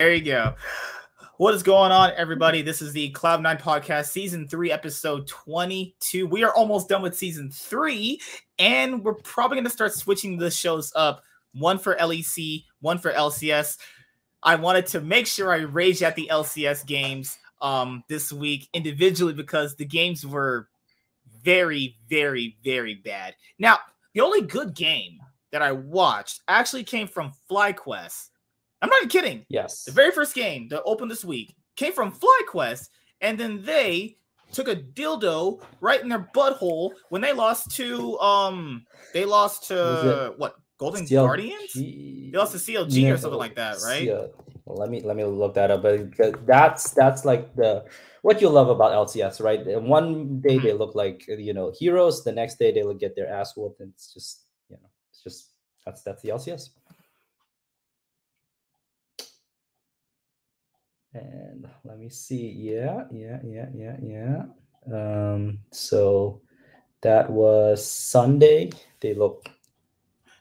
There you go. What is going on, everybody? This is the Cloud9 Podcast, Season 3, Episode 22. We are almost done with Season 3, and we're probably going to start switching the shows up one for LEC, one for LCS. I wanted to make sure I rage at the LCS games um, this week individually because the games were very, very, very bad. Now, the only good game that I watched actually came from FlyQuest I'm not even kidding. Yes. The very first game that opened this week came from FlyQuest, and then they took a dildo right in their butthole when they lost to um they lost to what Golden? Guardians? They lost to CLG no, or something like that, right? Yeah. Well, let me let me look that up. But that's that's like the what you love about LCS, right? One day they mm-hmm. look like you know heroes, the next day they will get their ass whooped, and it's just you know it's just that's that's the LCS. And let me see. Yeah, yeah, yeah, yeah, yeah. Um, so that was Sunday. They look.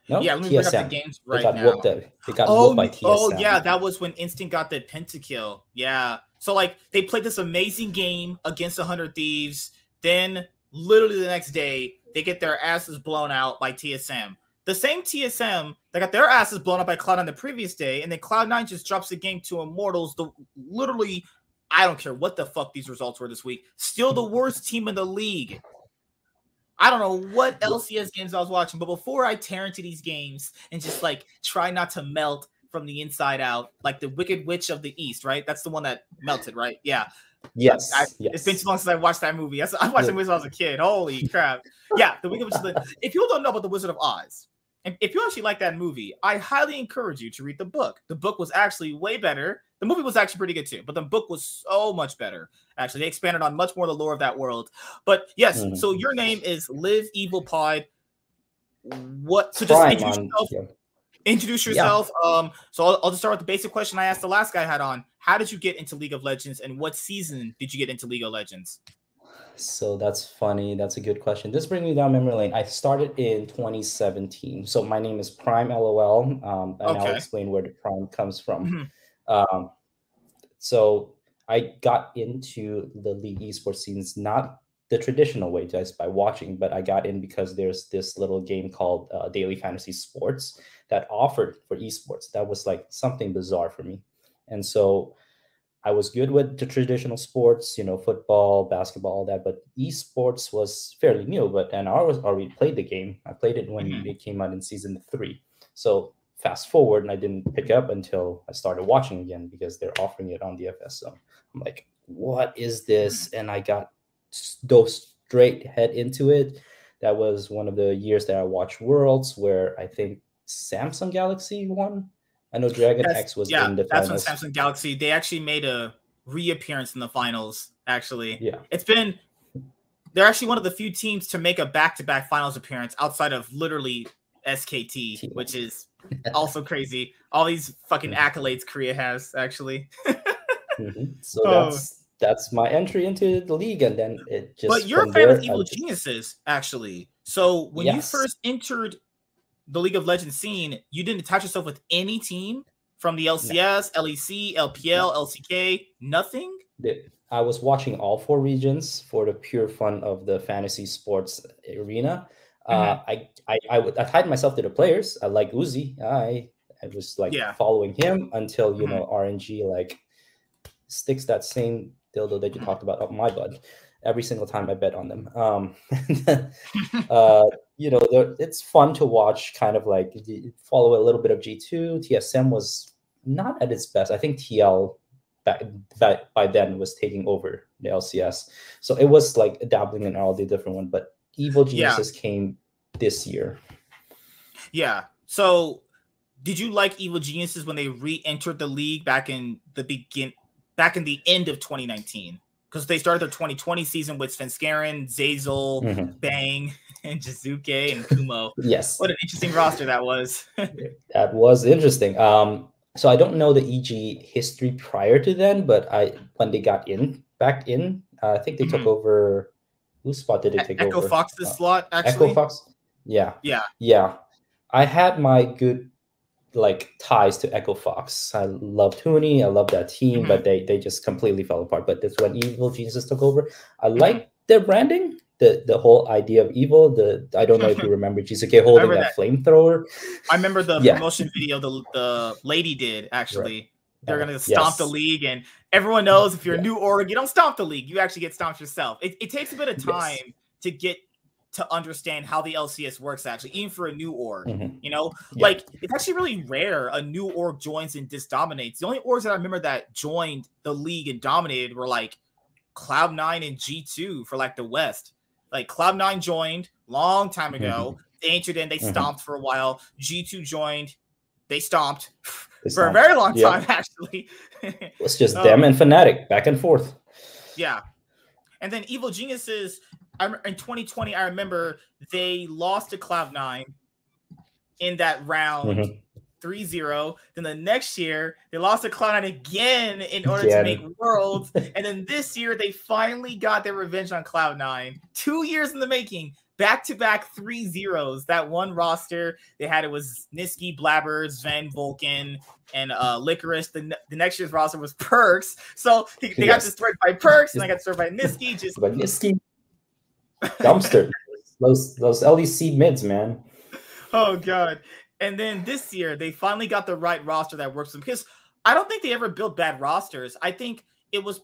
No, yeah, let me TSM. bring up the games right they got now. Whooped, they got oh, by TSM. Oh, yeah, that was when Instant got the pentakill. Yeah. So, like, they played this amazing game against 100 Thieves. Then, literally the next day, they get their asses blown out by TSM the same TSM that got their asses blown up by Cloud on the previous day, and then Cloud9 just drops the game to Immortals. The literally, I don't care what the fuck these results were this week. Still the worst team in the league. I don't know what LCS games I was watching, but before I tear into these games and just like try not to melt from the inside out, like the Wicked Witch of the East, right? That's the one that melted, right? Yeah. Yes, I, yes. It's been too long since I watched that movie. I watched yeah. movie when I was a kid. Holy crap! Yeah, the Wicked Witch. Of the, if people don't know about the Wizard of Oz, if you actually like that movie, I highly encourage you to read the book. The book was actually way better. The movie was actually pretty good too, but the book was so much better. Actually, they expanded on much more of the lore of that world. But yes, mm-hmm. so your name is Live Evil Pod. What? So just Prime introduce on, yourself. Introduce yourself. Yeah. Um. So I'll, I'll just start with the basic question I asked the last guy I had on. How did you get into League of Legends, and what season did you get into League of Legends? So that's funny. That's a good question. This brings me down memory lane. I started in 2017. So my name is Prime LOL, um, and okay. I'll explain where the Prime comes from. Mm-hmm. Um, so I got into the league esports scenes not the traditional way, just by watching, but I got in because there's this little game called uh, Daily Fantasy Sports that offered for esports. That was like something bizarre for me, and so I was good with the traditional sports, you know, football, basketball, all that, but esports was fairly new. But and I was already played the game. I played it when mm-hmm. it came out in season three. So fast forward, and I didn't pick up until I started watching again because they're offering it on DFS. So I'm like, what is this? Mm-hmm. And I got those straight head into it. That was one of the years that I watched Worlds, where I think Samsung Galaxy won I know Dragon that's, X was yeah, in the that's finals. when Samsung Galaxy they actually made a reappearance in the finals. Actually, yeah, it's been they're actually one of the few teams to make a back-to-back finals appearance outside of literally SKT, which is also crazy. All these fucking accolades Korea has actually. mm-hmm. So oh. that's that's my entry into the league, and then it just. But you're a fan of Evil. Geniuses, actually. So when yes. you first entered the League of Legends scene, you didn't attach yourself with any team from the LCS, no. LEC, LPL, no. LCK, nothing. I was watching all four regions for the pure fun of the fantasy sports arena. Uh, mm-hmm. Uh, I, I, I, I tied myself to the players. I like Uzi. I, I was like yeah. following him until you mm-hmm. know RNG like sticks that same dildo that you mm-hmm. talked about up my butt every single time I bet on them. Um, uh, you know, it's fun to watch. Kind of like follow a little bit of G two. TSM was not at its best. I think TL back, back by then was taking over the LCS, so it was like dabbling in all the different one. But Evil Geniuses yeah. came this year. Yeah. So, did you like Evil Geniuses when they re-entered the league back in the begin, back in the end of 2019? Because they started their 2020 season with Svenskeren, Zeyzal, mm-hmm. Bang, and Jiizuke and Kumo. yes. What an interesting roster that was. that was interesting. Um, so I don't know the EG history prior to then, but I when they got in back in, uh, I think they mm-hmm. took over. Whose spot did they take Echo over? Echo Fox's uh, slot, actually. Echo Fox. Yeah. Yeah. Yeah. I had my good like ties to Echo Fox. I love Toonie, I love that team, mm-hmm. but they they just completely fell apart. But that's when Evil Geniuses took over. I mm-hmm. like their branding, the the whole idea of evil. The I don't know if you remember Jiizuke holding that, that. flamethrower. I remember the yeah. promotion video the the lady did actually. Right. They're gonna stomp yes. the league, and everyone knows if you're yeah. a new org, you don't stomp the league. You actually get stomped yourself. It, it takes a bit of time yes. to get to understand how the LCS works actually, even for a new org. Mm-hmm. You know, yeah. like it's actually really rare a new org joins and just dominates. The only orgs that I remember that joined the league and dominated were like Cloud9 and G2 for like the West. Like Cloud9 joined long time ago. Mm-hmm. They entered in, they mm-hmm. stomped for a while. G2 joined, they stomped they for stomped. a very long time, actually. it's just um, them and Fnatic back and forth. Yeah. And then Evil Geniuses, in 2020, I remember they lost to Cloud9 in that round. Mm-hmm. 3-0. Then the next year, they lost to Cloud9 again in order to make Worlds. and then this year, they finally got their revenge on Cloud9. Two years in the making, back-to-back three zeros. That one roster they had it was Nisqy, Blaber, Zven, Vulcan, and uh Licorice. The, the next year's roster was Perkz. So they, they yes. got destroyed by Perkz, and I got destroyed by Nisqy. Just by Nisqy. Dumpster. those those LEC mids, man. Oh god. And then this year, they finally got the right roster that works them because I don't think they ever built bad rosters. I think it was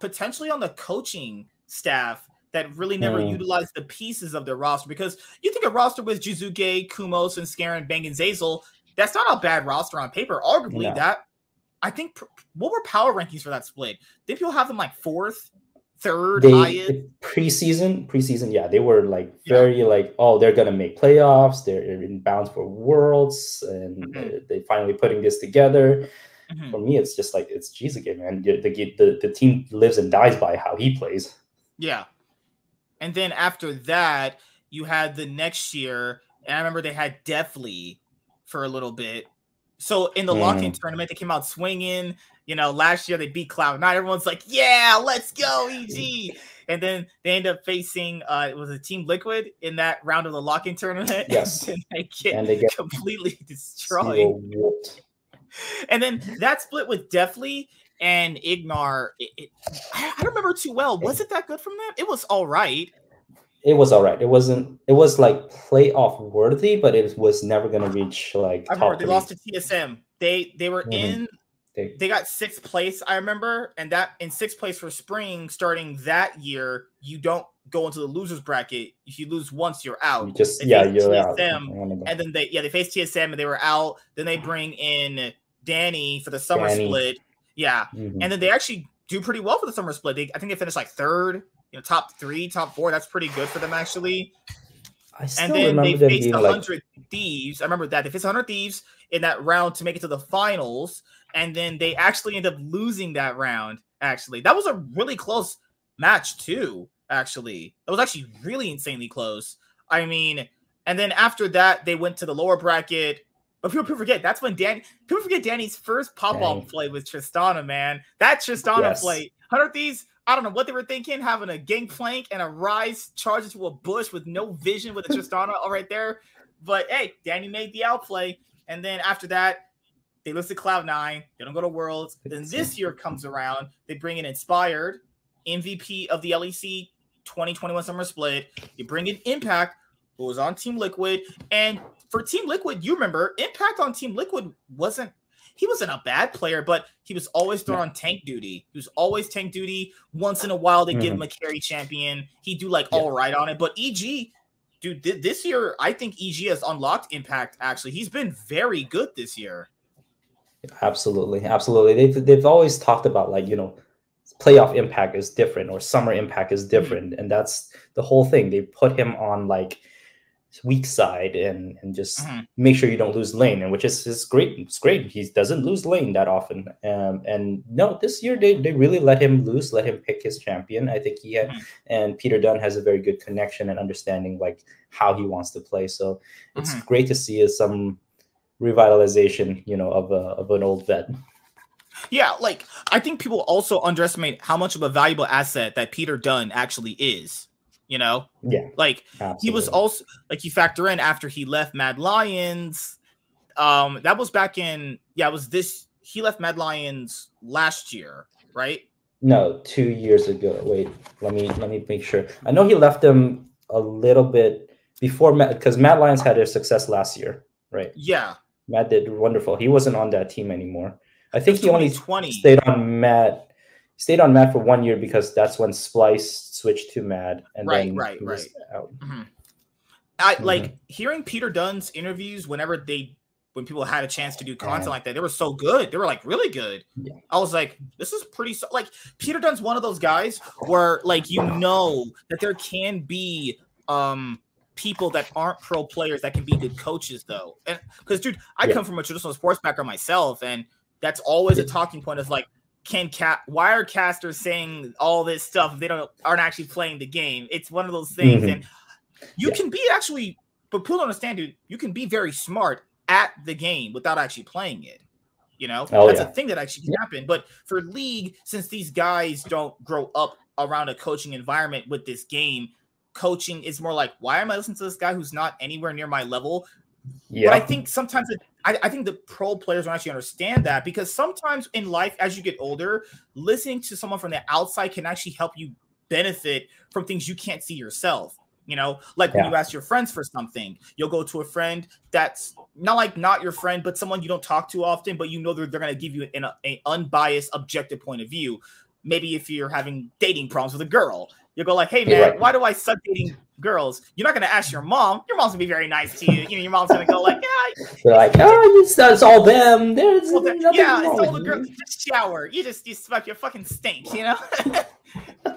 potentially on the coaching staff that really never mm. utilized the pieces of their roster because you think a roster with Jiizuke, Kumos, and Scarin, Bang, and Zeyzal, that's not a bad roster on paper. Arguably, no. that I think what were power rankings for that split? Did people have them like fourth, third they, highest preseason preseason yeah they were like very yeah. like oh they're gonna make playoffs they're in bounds for worlds and mm-hmm. they finally putting this together mm-hmm. for me it's just like it's jesus again man the, the, the, the team lives and dies by how he plays yeah and then after that you had the next year and i remember they had deftly for a little bit so in the mm. lock-in tournament they came out swinging you know, last year they beat Cloud Nine. Everyone's like, "Yeah, let's go, EG!" And then they end up facing uh, it was a Team Liquid in that round of the lock-in tournament. Yes, and they get, and they get completely destroyed. And then that split with Deftly and Ignar. It, it, I don't remember too well. Was it that good from them? It was all right. It was all right. It wasn't. It was like playoff worthy, but it was never going to reach like. I remember they lost to TSM. They they were mm-hmm. in they, they got sixth place, I remember, and that in sixth place for spring starting that year, you don't go into the losers bracket. If you lose once, you're out. You just they yeah, you're TSM, out. And then they yeah they faced TSM and they were out. Then they bring in Danny for the summer Danny. split. Yeah, mm-hmm. and then they actually do pretty well for the summer split. They, I think they finished like third, you know, top three, top four. That's pretty good for them actually. I still and then they faced the hundred like... thieves. I remember that they faced hundred thieves in that round to make it to the finals and then they actually end up losing that round. Actually, that was a really close match too. Actually, it was actually really insanely close. I mean, and then after that, they went to the lower bracket. But people, people forget that's when Danny people forget Danny's first pop off play with Tristana, man. That Tristana yes. play. Hundred Thieves, I don't know what they were thinking, having a gangplank and a Ryze charge into a bush with no vision with a Tristana all right there. But hey, Danny made the outplay. And then after that, they lose to Cloud Nine. They don't go to Worlds. Then this year comes around. They bring in Inspired, MVP of the LEC 2021 Summer Split. You bring in Impact, who was on Team Liquid, and for Team Liquid, you remember Impact on Team Liquid wasn't. He wasn't a bad player, but he was always thrown on tank duty. He was always tank duty. Once in a while, they mm. give him a carry champion. He do like yeah. all right on it. But EG, dude, th- this year I think EG has unlocked Impact. Actually, he's been very good this year. Absolutely, absolutely. They've they've always talked about like you know, playoff impact is different or summer impact is mm-hmm. different, mm-hmm. and that's the whole thing. They put him on like weak side and and just mm-hmm. make sure you don't lose lane, and which is is great. It's great. He doesn't lose lane that often. Um, and no, this year they they really let him lose, let him pick his champion. I think he had, mm-hmm. and Peter Dun has a very good connection and understanding like how he wants to play. So it's mm-hmm. great to see some revitalization, you know, of a, of an old vet. Yeah, like I think people also underestimate how much of a valuable asset that Peter Dun actually is. You know, yeah, like absolutely. he was also like you factor in after he left Mad Lions. Um, that was back in yeah, it was this. He left Mad Lions last year, right? No, two years ago. Wait, let me let me make sure. I know he left them a little bit before because Mad Lions had their success last year, right? Yeah, MAD did wonderful. He wasn't on that team anymore. I think he only 20. stayed on MAD stayed on Mad for one year because that's when Splyce switched to Mad and right, then right, right. Mm-hmm. I mm-hmm. like hearing Peter Dun's interviews whenever they when people had a chance to do content like that. They were so good. They were like really good. Yeah. I was like, this is pretty so like Peter Dun's one of those guys where like you know that there can be um people that aren't pro players that can be good coaches though. And because dude, I yeah. come from a traditional sports background myself, and that's always a talking point is like, can cat why are casters saying all this stuff if they don't aren't actually playing the game? It's one of those things, mm-hmm. and you yeah. can be actually, but people don't understand, dude. You can be very smart at the game without actually playing it. You know, oh, that's yeah. a thing that actually can happen. But for league, since these guys don't grow up around a coaching environment with this game, coaching is more like, why am I listening to this guy who's not anywhere near my level? Yeah. But I think sometimes it, I, I, think the pro players don't actually understand that because sometimes in life, as you get older, listening to someone from the outside can actually help you benefit from things you can't see yourself. You know, like yeah. when you ask your friends for something, you'll go to a friend that's not like not your friend, but someone you don't talk to often, but you know they're, they're going to give you an, an unbiased, objective point of view. Maybe if you're having dating problems with a girl, you go like, "Hey man, right. why do I suck dating girls?" You're not gonna ask your mom. Your mom's gonna be very nice to you. You know, your mom's gonna go like, "Yeah." They're like, "Oh, it's, it's all them. There's well, yeah, it's all the girls. You Just shower. You just you fuck your fucking stink. You know."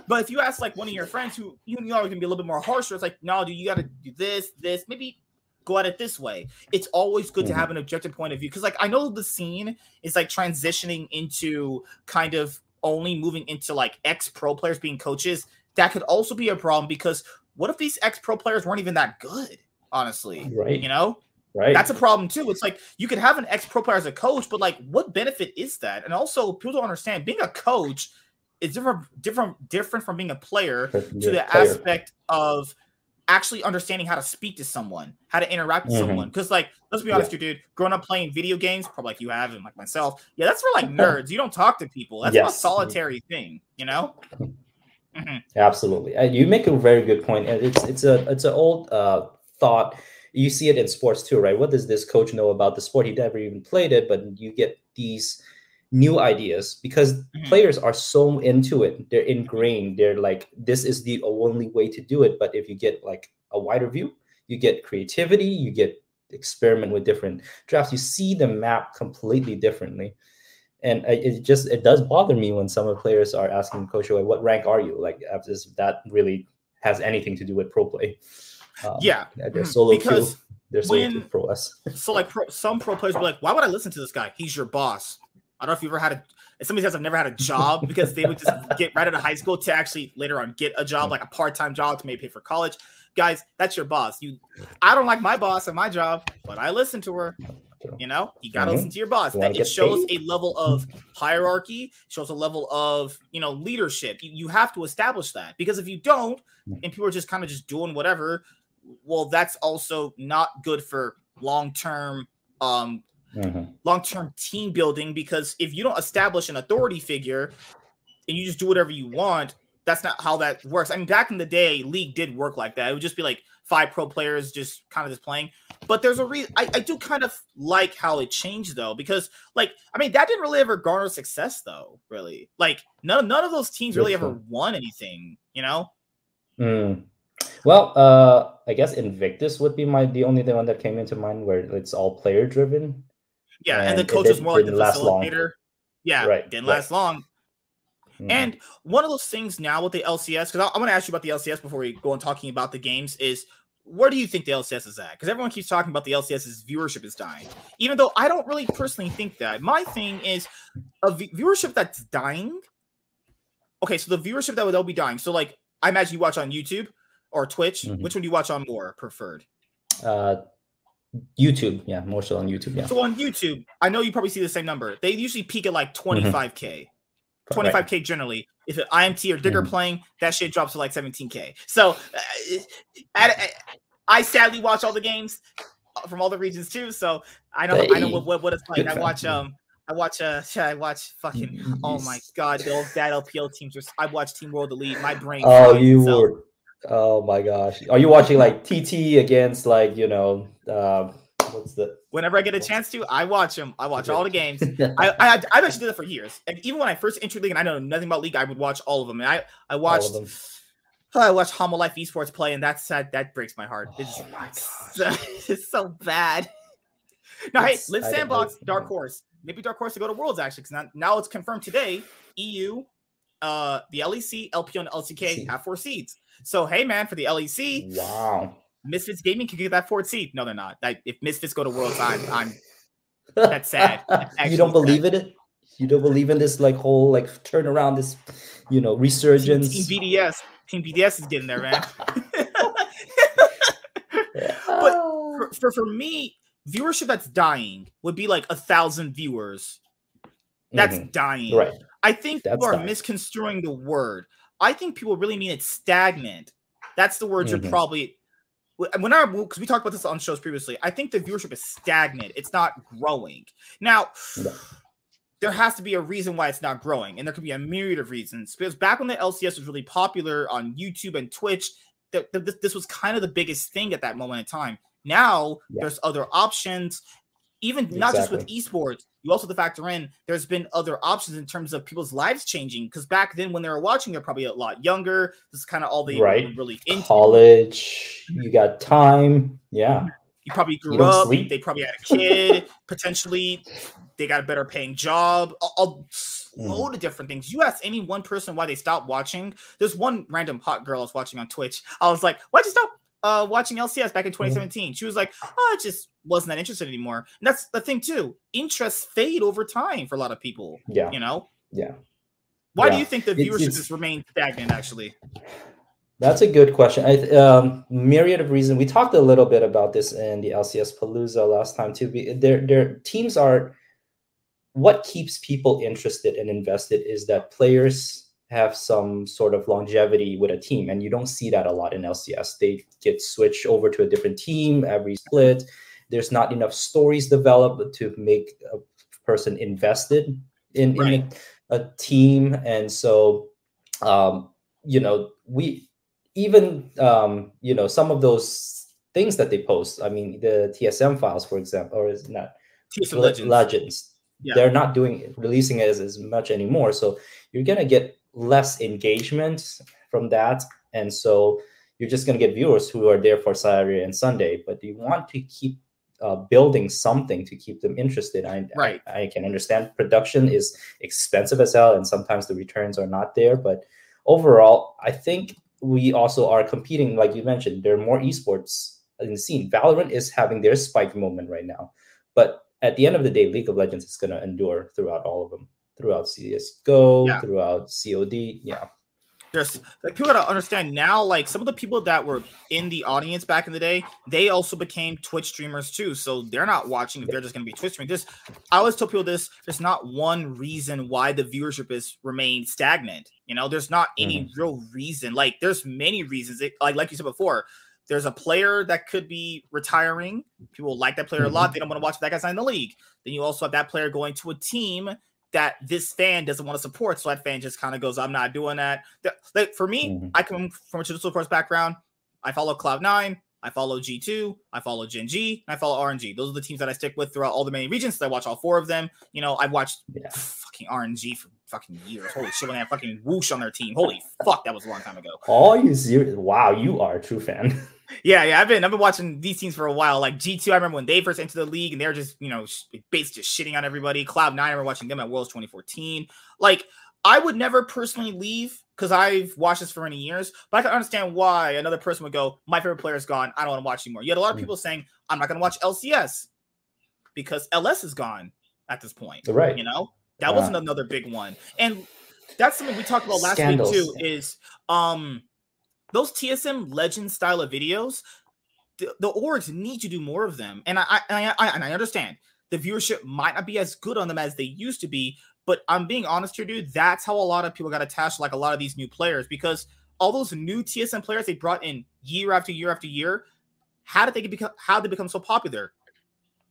but if you ask like one of your friends who you know are gonna be a little bit more harsher, it's like, "No, dude, you got to do this, this, maybe." Go at it this way. It's always good mm-hmm. to have an objective point of view because, like, I know the scene is like transitioning into kind of only moving into like ex pro players being coaches that could also be a problem because what if these ex pro players weren't even that good? Honestly, right? You know, right? That's a problem too. It's like you could have an ex pro player as a coach, but like, what benefit is that? And also, people don't understand being a coach is different, different, different from being a player to the player. aspect of actually understanding how to speak to someone, how to interact with mm-hmm. someone. Because, like, let's be honest, yeah. dude, growing up playing video games, probably like you have, and like myself, yeah, that's for like nerds. You don't talk to people. That's yes. a solitary thing, you know. Mm-hmm. Absolutely, uh, you make a very good point, and it's it's a it's an old uh, thought. You see it in sports too, right? What does this coach know about the sport? He never even played it, but you get these new ideas because mm-hmm. players are so into it. They're ingrained. They're like, this is the only way to do it. But if you get like a wider view, you get creativity. You get experiment with different drafts. You see the map completely differently and it just it does bother me when some of the players are asking coach like what rank are you? Like as that really has anything to do with pro play? Um, yeah. they're mm-hmm. solo because they're solo when, pro us. so like pro, some pro players be like why would i listen to this guy? He's your boss. I don't know if you've ever had a somebody says i've never had a job because they would just get right out of high school to actually later on get a job like a part-time job to maybe pay for college. Guys that's your boss. You i don't like my boss and my job but i listen to her you know, you got to mm-hmm. listen to your boss. You that it shows paid. a level of hierarchy, shows a level of you know leadership. You, you have to establish that because if you don't, mm. and people are just kind of just doing whatever, well, that's also not good for long term um mm-hmm. long term team building. Because if you don't establish an authority figure and you just do whatever you want, that's not how that works. I mean, back in the day, league did work like that. It would just be like five pro players just kind of just playing. But there's a reason I, I do kind of like how it changed though, because like I mean that didn't really ever garner success though, really. Like none none of those teams really ever won anything, you know? Mm. Well, uh I guess Invictus would be my the only one that came into mind where it's all player driven. Yeah, and, and the coach was more like the facilitator. Yeah, right. Didn't right. last long. Mm-hmm. And one of those things now with the LCS, because I'm going to ask you about the LCS before we go on talking about the games, is where do you think the LCS is at? Because everyone keeps talking about the LCS's viewership is dying, even though I don't really personally think that. My thing is a viewership that's dying. Okay, so the viewership that will be dying. So, like, I imagine you watch on YouTube or Twitch. Mm-hmm. Which one do you watch on more preferred? Uh, YouTube, yeah, more so on YouTube. Yeah. So on YouTube, I know you probably see the same number. They usually peak at like 25k, mm-hmm. 25k right. generally if an IMT or Digger playing, that shit drops to like 17k. So uh, at, I sadly watch all the games. from all the regions too. So I know hey. I know what, what, what it's like. I watch um I watch uh I watch fucking oh my god the old that LPL teams. I watch Team World Elite. My brain. Oh, you were. Oh my gosh, are you watching like TT against like you know? Uh, what's the? Whenever I get a chance to, I watch them. I watch all the games. I, I I've actually did that for years. And even when I first entered league and I know nothing about league, I would watch all of them. And I I watched. I watched Hanwha Life Esports play, and that's that that breaks my heart. It's, oh my so, it's so bad. Now, hey, Liiv Sandbox, Dark Horse. Maybe Dark Horse to go to Worlds actually, because now, now it's confirmed today. EU, uh, the LEC, LPO, and LCK have four seeds. So hey, man, for the LEC, wow, Misfits Gaming can get that fourth seed. No, they're not. That, if Misfits go to Worlds, I'm, I'm that's sad. That's you don't believe sad. in it? You don't believe in this like whole like turnaround, this you know resurgence. Team, Team BDS, Team BDS is getting there, man. but for, for, for me, viewership that's dying would be like a thousand viewers. That's mm-hmm. dying. Right. I think that's people are dying. misconstruing the word. I think people really mean it's stagnant. That's the word mm-hmm. you're probably when I because we talked about this on shows previously. I think the viewership is stagnant. It's not growing. Now, there has to be a reason why it's not growing, and there could be a myriad of reasons. Because back when the LCS was really popular on YouTube and Twitch, th- th- this was kind of the biggest thing at that moment in time. Now yeah. there's other options, even exactly. not just with esports. You also have to factor in there's been other options in terms of people's lives changing. Because back then, when they were watching, they're probably a lot younger. This is kind of all they right. really into. College, you got time. Yeah. You probably grew you up. Sleep. They probably had a kid. potentially, they got a better paying job. A, a load mm. of different things. You ask any one person why they stopped watching. There's one random hot girl I was watching on Twitch. I was like, why'd you stop uh, watching LCS back in 2017. She was like, oh, I just wasn't that interested anymore. And that's the thing too. Interests fade over time for a lot of people. Yeah. You know? Yeah. Why yeah. do you think the viewership has remained stagnant actually? That's a good question. I, um, myriad of reasons. We talked a little bit about this in the LCS Palooza last time too. Their their teams are what keeps people interested and invested is that players have some sort of longevity with a team. And you don't see that a lot in LCS. They get switched over to a different team every split. There's not enough stories developed to make a person invested in, right. in a, a, team. And so, um, you know, we even, um, you know, some of those things that they post, I mean, the TSM files, for example, or is not TSM Legends. Legends. Yeah. They're not doing releasing it as, as much anymore. So you're gonna get less engagement from that. And so you're just going to get viewers who are there for Saturday and Sunday, but you want to keep uh, building something to keep them interested. I, right. I, I, can understand production is expensive as hell, and sometimes the returns are not there. But overall, I think we also are competing, like you mentioned, there are more esports in the scene. Valorant is having their spike moment right now. But at the end of the day, League of Legends is going to endure throughout all of them throughout CSGO, yeah. throughout COD. Yeah. There's like people gotta understand now, like some of the people that were in the audience back in the day, they also became Twitch streamers too. So they're not watching if they're just gonna be Twitch streaming. This I always tell people this there's not one reason why the viewership is remained stagnant. You know, there's not any mm-hmm. real reason. Like there's many reasons. It, like like you said before, there's a player that could be retiring. People like that player mm-hmm. a lot. They don't want to watch that guy's in the league. Then you also have that player going to a team that this fan doesn't want to support. So that fan just kind of goes, I'm not doing that. Like for me, mm-hmm. I come from a traditional course background. I follow Cloud9, I follow G2, I follow Gen G, and I follow RNG. Those are the teams that I stick with throughout all the main regions. So I watch all four of them. You know, I've watched yeah. fucking RNG for fucking years. Holy shit, when they have fucking whoosh on their team. Holy fuck, that was a long time ago. Oh, you serious? Wow, you are a true fan. Yeah, yeah, I've been I've been watching these teams for a while. Like G two, I remember when they first entered the league and they're just you know basically just shitting on everybody. Cloud nine, I remember watching them at Worlds 2014. Like I would never personally leave because I've watched this for many years, but I can understand why another person would go, "My favorite player is gone. I don't want to watch anymore." You had a lot of mm. people saying, "I'm not going to watch LCS because LS is gone at this point." Right. You know that wasn't another big one, and that's something we talked about last Scandals. week too. Is um those TSM legend style of videos, the, the orgs need to do more of them. And I, I, I, and I understand the viewership might not be as good on them as they used to be, but I'm being honest here, dude. That's how a lot of people got attached to like a lot of these new players because all those new TSM players they brought in year after year after year, how did they become how did they become so popular?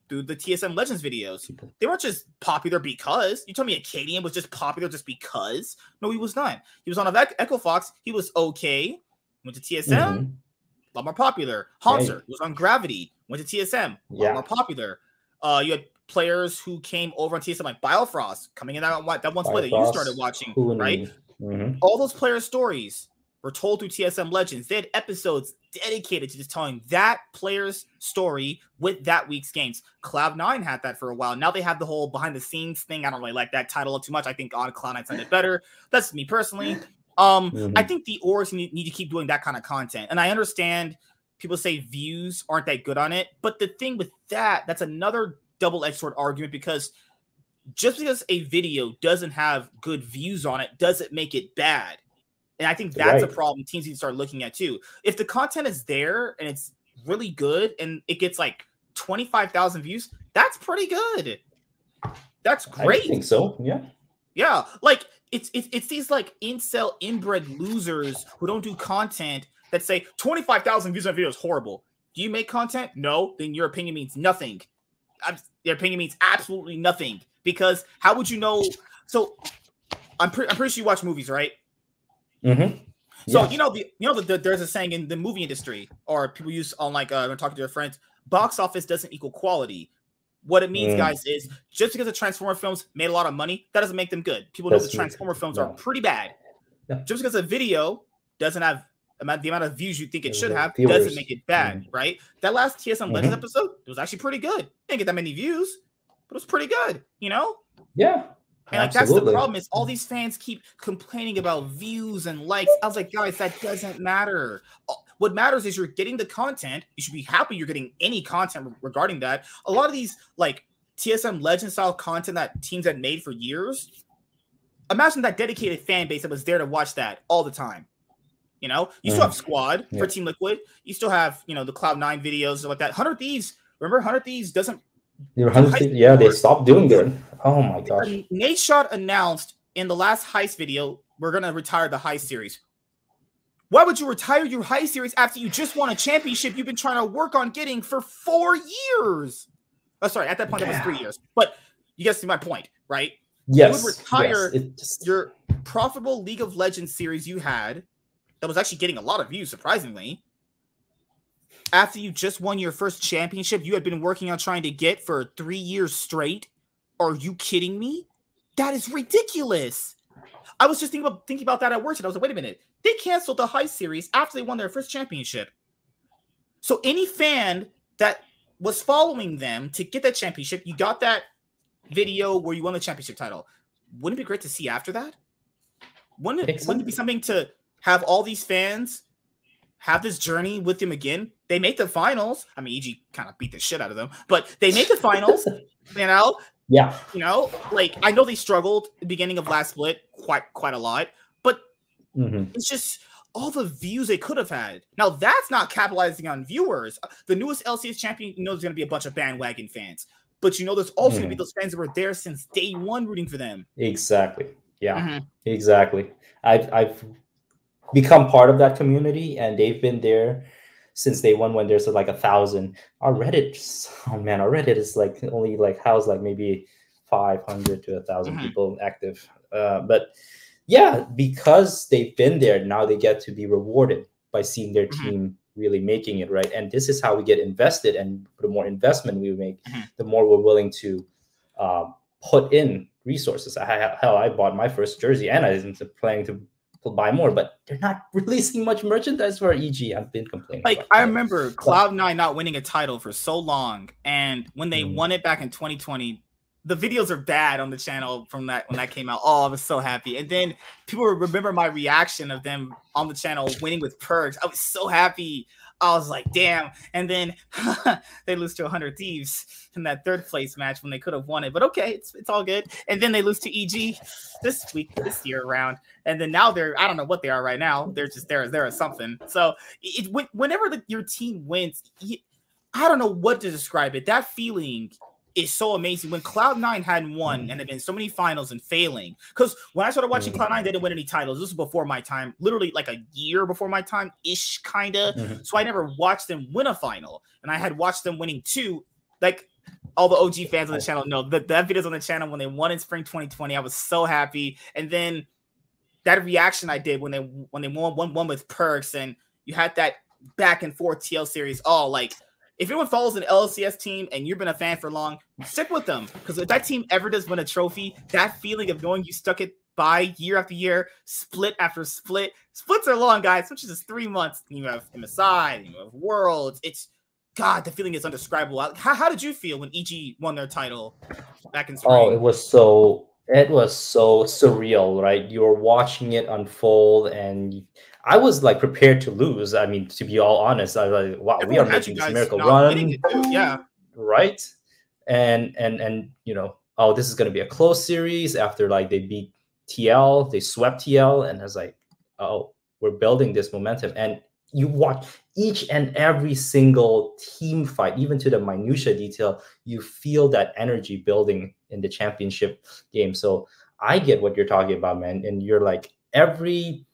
through the TSM Legends videos. They weren't just popular because you told me Akaadian was just popular just because. No, he was not. He was on a Echo Fox. He was okay. Went to TSM, mm-hmm. a lot more popular. Hauntzer was on Gravity. Went to TSM, a yeah. lot more popular. Uh, you had players who came over on TSM like Biofrost coming in that one that one split that you started watching, right? Mm-hmm. All those player stories were told through TSM Legends. They had episodes dedicated to just telling that player's story with that week's games. Cloud9 had that for a while. Now they have the whole behind the scenes thing. I don't really like that title too much. I think on Cloud9 sounded better. That's me personally. Um, mm-hmm. I think the orgs need, need to keep doing that kind of content. And I understand people say views aren't that good on it. But the thing with that, that's another double-edged sword argument because just because a video doesn't have good views on it doesn't make it bad and I think that's right. a problem teams need to start looking at too. If the content is there and it's really good and it gets like 25,000 views, that's pretty good. That's great. I think so. Yeah. Yeah. Like it's it's, it's these like incel inbred losers who don't do content that say 25,000 views on a video is horrible. Do you make content? No, then your opinion means nothing. I'm, your opinion means absolutely nothing because how would you know? So I'm, pre- I'm pretty sure you watch movies, right? Mm-hmm. So you know the you know the, the, there's a saying in the movie industry or people use on like uh, when talking to their friends, box office doesn't equal quality. What it means, mm. guys, is just because the Transformer films made a lot of money, that doesn't make them good. People That's know the Transformer true. films are pretty bad. Just because a video doesn't have the amount of views you think it should have Viewers. doesn't make it bad, mm. right? That last TSM mm-hmm. Legends episode, it was actually pretty good. Didn't get that many views, but it was pretty good. You know? Yeah. And like Absolutely. that's the problem is all these fans keep complaining about views and likes. I was like, guys, that doesn't matter. What matters is you're getting the content. You should be happy you're getting any content regarding that. A lot of these like TSM legend style content that teams had made for years. Imagine that dedicated fan base that was there to watch that all the time. You know, you still mm. have Squad yeah. for Team Liquid. You still have, you know, the Cloud9 videos like that. 100 Thieves, remember 100 Thieves doesn't yeah, they stopped doing it. Oh my gosh. Nadeshot announced in the last heist video, we're gonna retire the heist series. Why would you retire your Heist series after you just won a championship you've been trying to work on getting for four years? Oh, sorry, at that point yeah. it was three years. But you guys see my point, right? Yes. You would retire yes, just... your profitable League of Legends series you had that was actually getting a lot of views, surprisingly after you just won your first championship you had been working on trying to get for three years straight? Are you kidding me? That is ridiculous. I was just thinking about thinking about that at work, and I was like, wait a minute. They canceled the Heist series after they won their first championship. So any fan that was following them to get that championship, you got that video where you won the championship title. Wouldn't it be great to see after that? Wouldn't it, wouldn't it be something to have all these fans have this journey with them again. They make the finals. I mean, EG kind of beat the shit out of them, but they make the finals. you know, yeah. You know, like I know they struggled the beginning of last split quite quite a lot, but mm-hmm. it's just all the views they could have had. Now that's not capitalizing on viewers. The newest LCS champion, you know, there's going to be a bunch of bandwagon fans, but you know, there's also mm-hmm. going to be those fans that were there since day one rooting for them. Exactly. Yeah. Mm-hmm. Exactly. I've I've become part of that community and they've been there since day one when there's like a thousand our reddit oh man our reddit is like only like house like maybe 500 to a 1000 mm-hmm. people active uh, but yeah because they've been there now they get to be rewarded by seeing their mm-hmm. team really making it right and this is how we get invested and the more investment we make mm-hmm. the more we're willing to uh, put in resources I, hell i bought my first jersey and i was planning to buy more, but they're not releasing much merchandise for EG. I've been complaining. Like I remember Cloud9 not winning a title for so long, and when they mm. won it back in 2020, the videos are bad on the channel from that when that came out. Oh, I was so happy. And then people remember my reaction of them on the channel winning with Perkz. I was so happy. I was like, damn. And then they lose to 100 Thieves in that third place match when they could have won it. But okay, it's, it's all good. And then they lose to EG this week, this year around. And then now they're, I don't know what they are right now. They're just there, there or something. So it, whenever the, your team wins, I don't know what to describe it. That feeling is so amazing. When Cloud9 hadn't won mm. and there've been so many finals and failing, because when I started watching mm. Cloud9, they didn't win any titles. This was before my time, literally like a year before my time ish, kind of. Mm-hmm. So I never watched them win a final, and I had watched them winning two. Like all the OG fans on the channel know that that video's on the channel when they won in spring 2020. I was so happy, and then that reaction I did when they when they won one one with Perkz, and you had that back and forth TL series. Oh, like if anyone follows an LCS team and you've been a fan for long, stick with them because if that team ever does win a trophy, that feeling of knowing you stuck it by year after year, split after split. Splits are long, guys, which is just three months. You have MSI, you have Worlds. It's God, the feeling is undescribable. How, how did you feel when EG won their title back in oh, spring? Oh, it was so it was so surreal, right? You were watching it unfold, and I was like prepared to lose. I mean, to be all honest, I was like, wow, Everyone we are making this miracle run, yeah, right? And and and you know, oh, this is going to be a close series after like they beat TL, they swept TL, and I was like, oh, we're building this momentum. And you watch each and every single team fight, even to the minutia detail, you feel that energy building in the championship game. So I get what you're talking about, man. And you're like every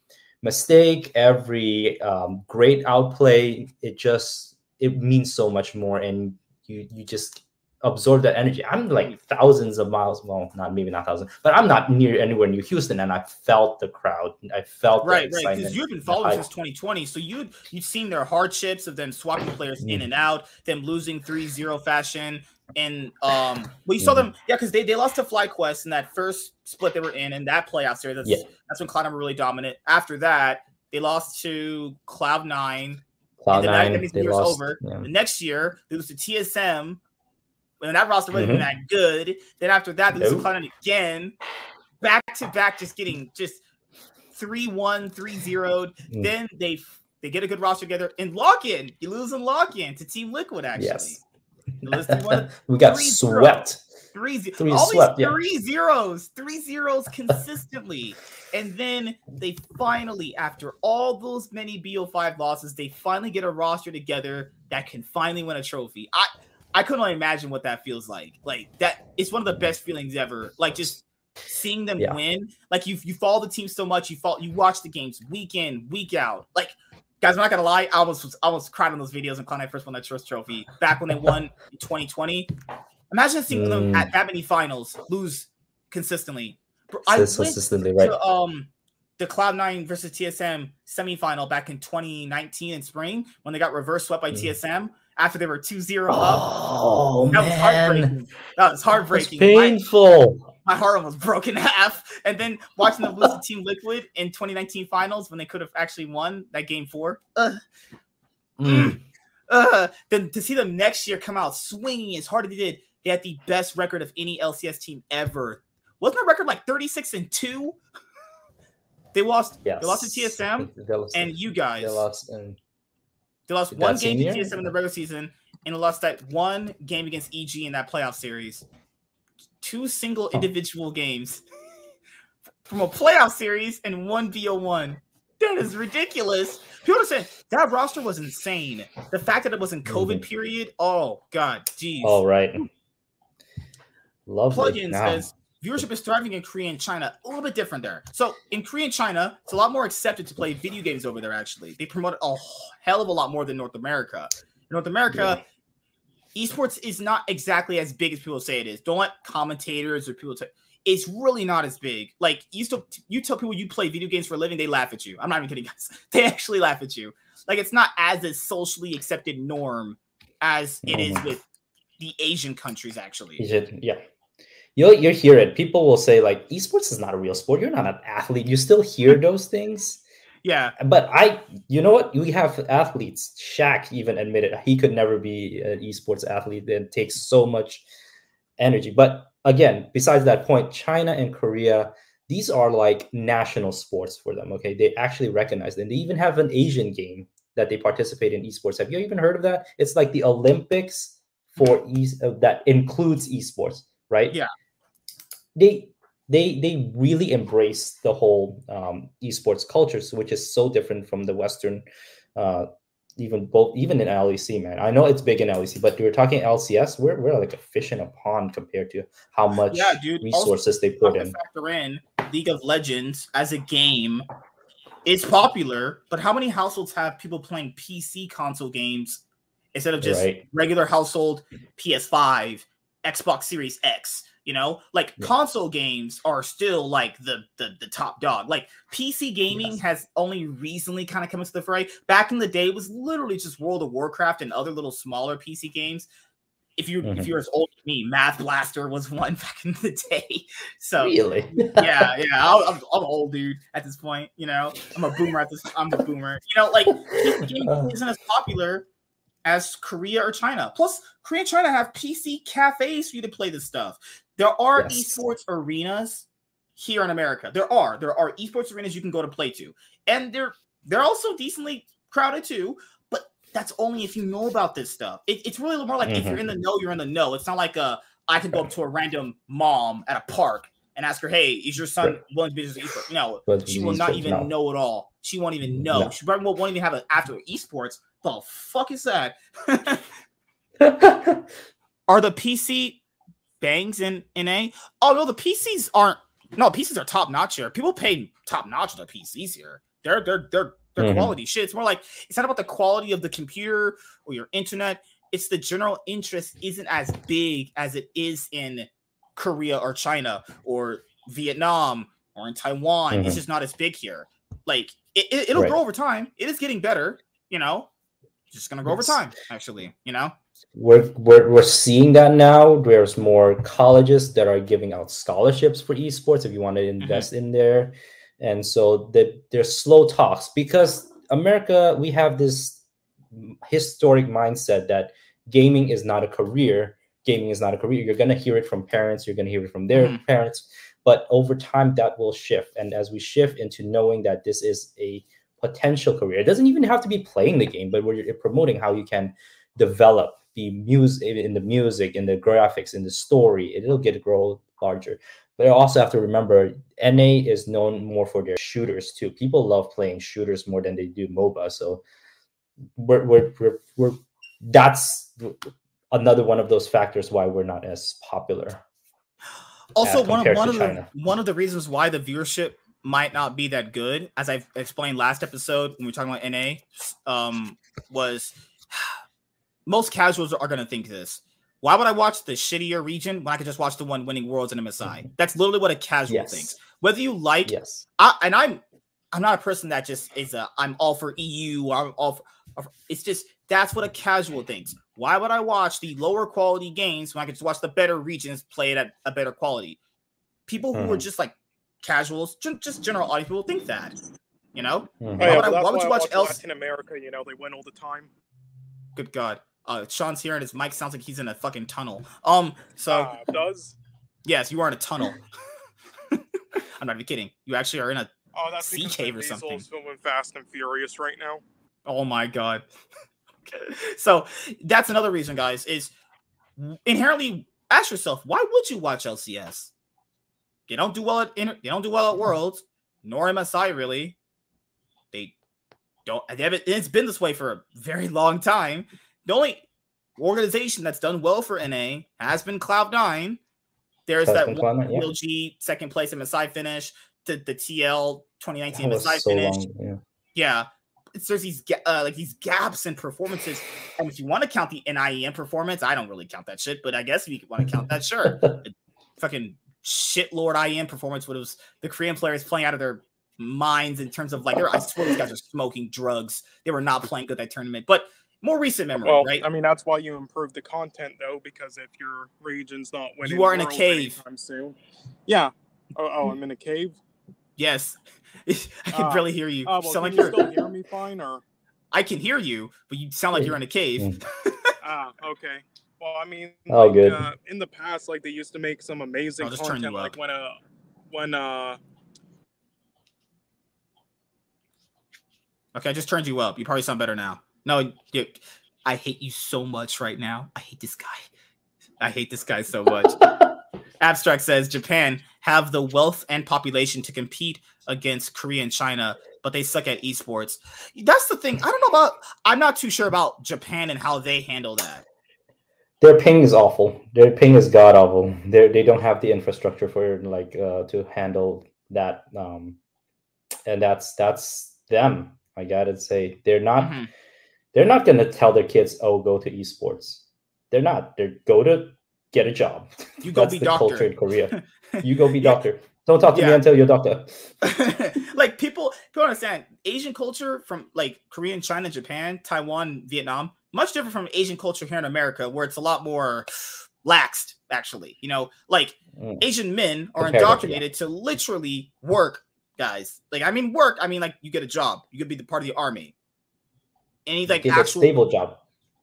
mistake, every um, great outplay, it just it means so much more, and you you just absorb that energy. I'm like thousands of miles, well, not maybe not thousands, but I'm not near anywhere near Houston, and I felt the crowd. I felt right, right, because you've been following since 2020, so you you've seen their hardships of them swapping players mm-hmm. in and out, them losing 3-0 fashion, and um, well, you saw them, yeah, because they, they lost to FlyQuest in that first split they were in, in that playoff series. That's yeah. that's when Cloud9 were really dominant. After that, they lost to Cloud Nine. Cloud Nine, they lost, over. Yeah. The next year, they lose to TSM when that roster wasn't mm-hmm. that good. Then after that, they nope. Cloud9 again, back to back, just getting just 3-1, 3-0. Mm. Then they they get a good roster together and lock in. You lose and lock in to Team Liquid, actually. Yes. we got swept. Three, three all swept, three yeah. zeros, three zeros consistently. and then they finally, after all those many BO5 losses, they finally get a roster together that can finally win a trophy. I I couldn't only imagine what that feels like. Like that, it's one of the best feelings ever. Like just seeing them yeah. win. Like you, you follow the team so much. You follow, you watch the games week in, week out. Like guys, I'm not gonna lie. I almost, I almost cried on those videos when Cloud9 first won that first trophy back when they won in 2020. Imagine seeing mm. them at that many finals lose consistently. I consistently, right? To, um, the Cloud9 versus TSM semifinal back in 2019 in spring when they got reverse swept by mm. TSM after they were 2-0 up. Oh, that man. was heartbreaking. That was heartbreaking. painful. My, my, heart almost broke in half. And then watching them lose to Team Liquid in 2019 finals when they could have actually won that game four. Uh, mm. uh, then to see them next year come out swinging as hard as they did, they had the best record of any LCS team ever. Wasn't the record like 36 and 2? They lost. Yes. They lost to TSM and you guys. They lost and they lost one game to TSM in the regular season and they lost that one game against EG in that playoff series. Two single individual games from a playoff series and one BO1. That is ridiculous. People are saying that roster was insane. The fact that it was in COVID mm-hmm. period, oh god, geez. All right. Lovely. Plugin says viewership is thriving in Korea and China. A little bit different there. So in Korea and China, it's a lot more accepted to play video games over there. Actually, they promote it a hell of a lot more than North America. In North America, yeah. Esports is not exactly as big as people say it is. Don't let commentators or people. T- it's really not as big. Like you still, you tell people you play video games for a living, they laugh at you. I'm not even kidding, guys. They actually laugh at you. Like it's not as a socially accepted norm as it is mm-hmm. with the Asian countries. Actually, yeah you'll you hear it. People will say like esports is not a real sport. You're not an athlete. You still hear those things. Yeah. But I you know what? We have athletes. Shaq even admitted he could never be an esports athlete. It takes so much energy. But again, besides that point, China and Korea, these are like national sports for them. Okay. They actually recognize them. They even have an Asian game that they participate in esports. Have you even heard of that? It's like the Olympics for e- that includes esports, right? Yeah they they they really embrace the whole um, esports culture, which is so different from the Western, uh, even both even in LEC, man. I know it's big in LEC, but we are talking LCS. We're we're like a fish in a pond compared to how much yeah, dude. resources also, they put in. Factor in League of Legends as a game is popular, but how many households have people playing PC console games instead of just right. regular household PS5 Xbox Series X. You know, like yes. console games are still like the the, the top dog. Like PC gaming yes. has only recently kind of come into the fray. Back in the day, it was literally just World of Warcraft and other little smaller PC games. If you mm-hmm. if you're as old as me, Math Blaster was one back in the day. So really, yeah, yeah, I'm, I'm, I'm, an old dude at this point. You know, I'm a boomer at this. I'm the boomer. You know, like gaming uh. isn't as popular as Korea or China. Plus, Korea and China have PC cafes for you to play this stuff. There are yes. esports arenas here in America. There are. There are esports arenas you can go to play to. And they're they're also decently crowded too, but that's only if you know about this stuff. It, it's really more like mm-hmm. if you're in the mm-hmm. know, you're in the know. It's not like a I can go up to a random mom at a park and ask her, "Hey, is your son willing to be an esports?" No, but she will not even no. know at all. She won't even know. No. She probably won't even have an after esports the fuck is that? are the PC bangs in NA? Oh no, the PCs aren't. No, PCs are top notch here. People pay top notch the PCs here. They're they're they're they're mm-hmm. quality shit. It's more like it's not about the quality of the computer or your internet. It's the general interest isn't as big as it is in Korea or China or Vietnam or in Taiwan. Mm-hmm. It's just not as big here. Like it, will it, right. grow over time. It is getting better, you know just gonna go over time. Actually, you know, we're, we're we're seeing that now. There's more colleges that are giving out scholarships for esports if you want to mm-hmm. invest mm-hmm. in there, and so the, there's slow talks because America we have this historic mindset that gaming is not a career. Gaming is not a career. You're gonna hear it from parents. You're gonna hear it from their mm-hmm. parents. But over time, that will shift, and as we shift into knowing that this is a potential career. It doesn't even have to be playing the game, but we're promoting how you can develop the music in the music, in the graphics, in the story. It'll get grow larger. But I also have to remember NA is known more for their shooters too. People love playing shooters more than they do MOBA. So we're we're we're, we're that's another one of those factors why we're not as popular. Also, one of one of the one of the reasons why the viewership might not be that good, as I've explained last episode when we were talking about NA, um, was most casuals are going to think this. Why would I watch the shittier region when I could just watch the one winning worlds in MSI? Mm-hmm. That's literally what a casual yes. thinks. Whether you like, yes, I, and I'm, I'm not a person that just is a I'm all for EU. I'm all for, it's just that's what a casual thinks. Why would I watch the lower quality games when I could just watch the better regions play it at a better quality? People who mm-hmm. are just like casuals, just general audience people think that. You know, mm-hmm. why, would, I, why would you watch, watch Latin America? You know, they win all the time. Good God, uh, Sean's here and his mic sounds like he's in a fucking tunnel. Um, so uh, does yes, you are in a tunnel. I'm not even kidding. You actually are in a oh, that's sea cave or something. Filming Fast and Furious right now. Oh my God. okay. So that's another reason, guys. Is inherently ask yourself why would you watch LCS? They don't do well at inter- they don't do well at Worlds, nor MSI really. They don't. They haven't, it's been this way for a very long time. The only organization that's done well for NA has been Cloud9. There's that one yeah. LG second place MSI finish, the, the TL 2019 MSI so finish. Long, yeah. yeah. It's, there's these uh, like these gaps in performances, and if you want to count the NIEM performance, I don't really count that shit, but I guess if you want to count that, sure. fucking shit lord IEM performance when it was the Korean players playing out of their minds in terms of like I swear these guys are smoking drugs. They were not playing good that tournament. But more recent memory, well, right? I mean, that's why you improve the content though, because if your region's not winning, you are in a cave. Soon. Yeah. Oh, oh, I'm in a cave. Yes, I can uh, barely hear you. Uh, well, sound like you still hear me fine, or I can hear you, but you sound like you're in a cave. ah, okay. Well, I mean, oh, like, good. Uh, in the past, like they used to make some amazing content, like when uh when uh. Okay, I just turned you up. You probably sound better now. No, you, I hate you so much right now. I hate this guy. I hate this guy so much. Abstract says Japan have the wealth and population to compete against Korea and China, but they suck at esports. That's the thing. I don't know about. I'm not too sure about Japan and how they handle that. Their ping is awful. Their ping is god awful. They they don't have the infrastructure for like uh, to handle that. Um, and that's that's them. I gotta say they're not. Mm-hmm. They're not gonna tell their kids, "Oh, go to esports." They're not. They're go to get a job. You go be the doctor. culture in Korea. You go be yeah. doctor. Don't talk to yeah. me until you're a doctor. like people, people understand Asian culture from like Korean, China, Japan, Taiwan, Vietnam, much different from Asian culture here in America, where it's a lot more laxed. Actually, you know, like mm. Asian men are indoctrinated yeah. to literally work, guys. Like I mean, work. I mean, like you get a job, you could be the part of the army. Any like actual stable job.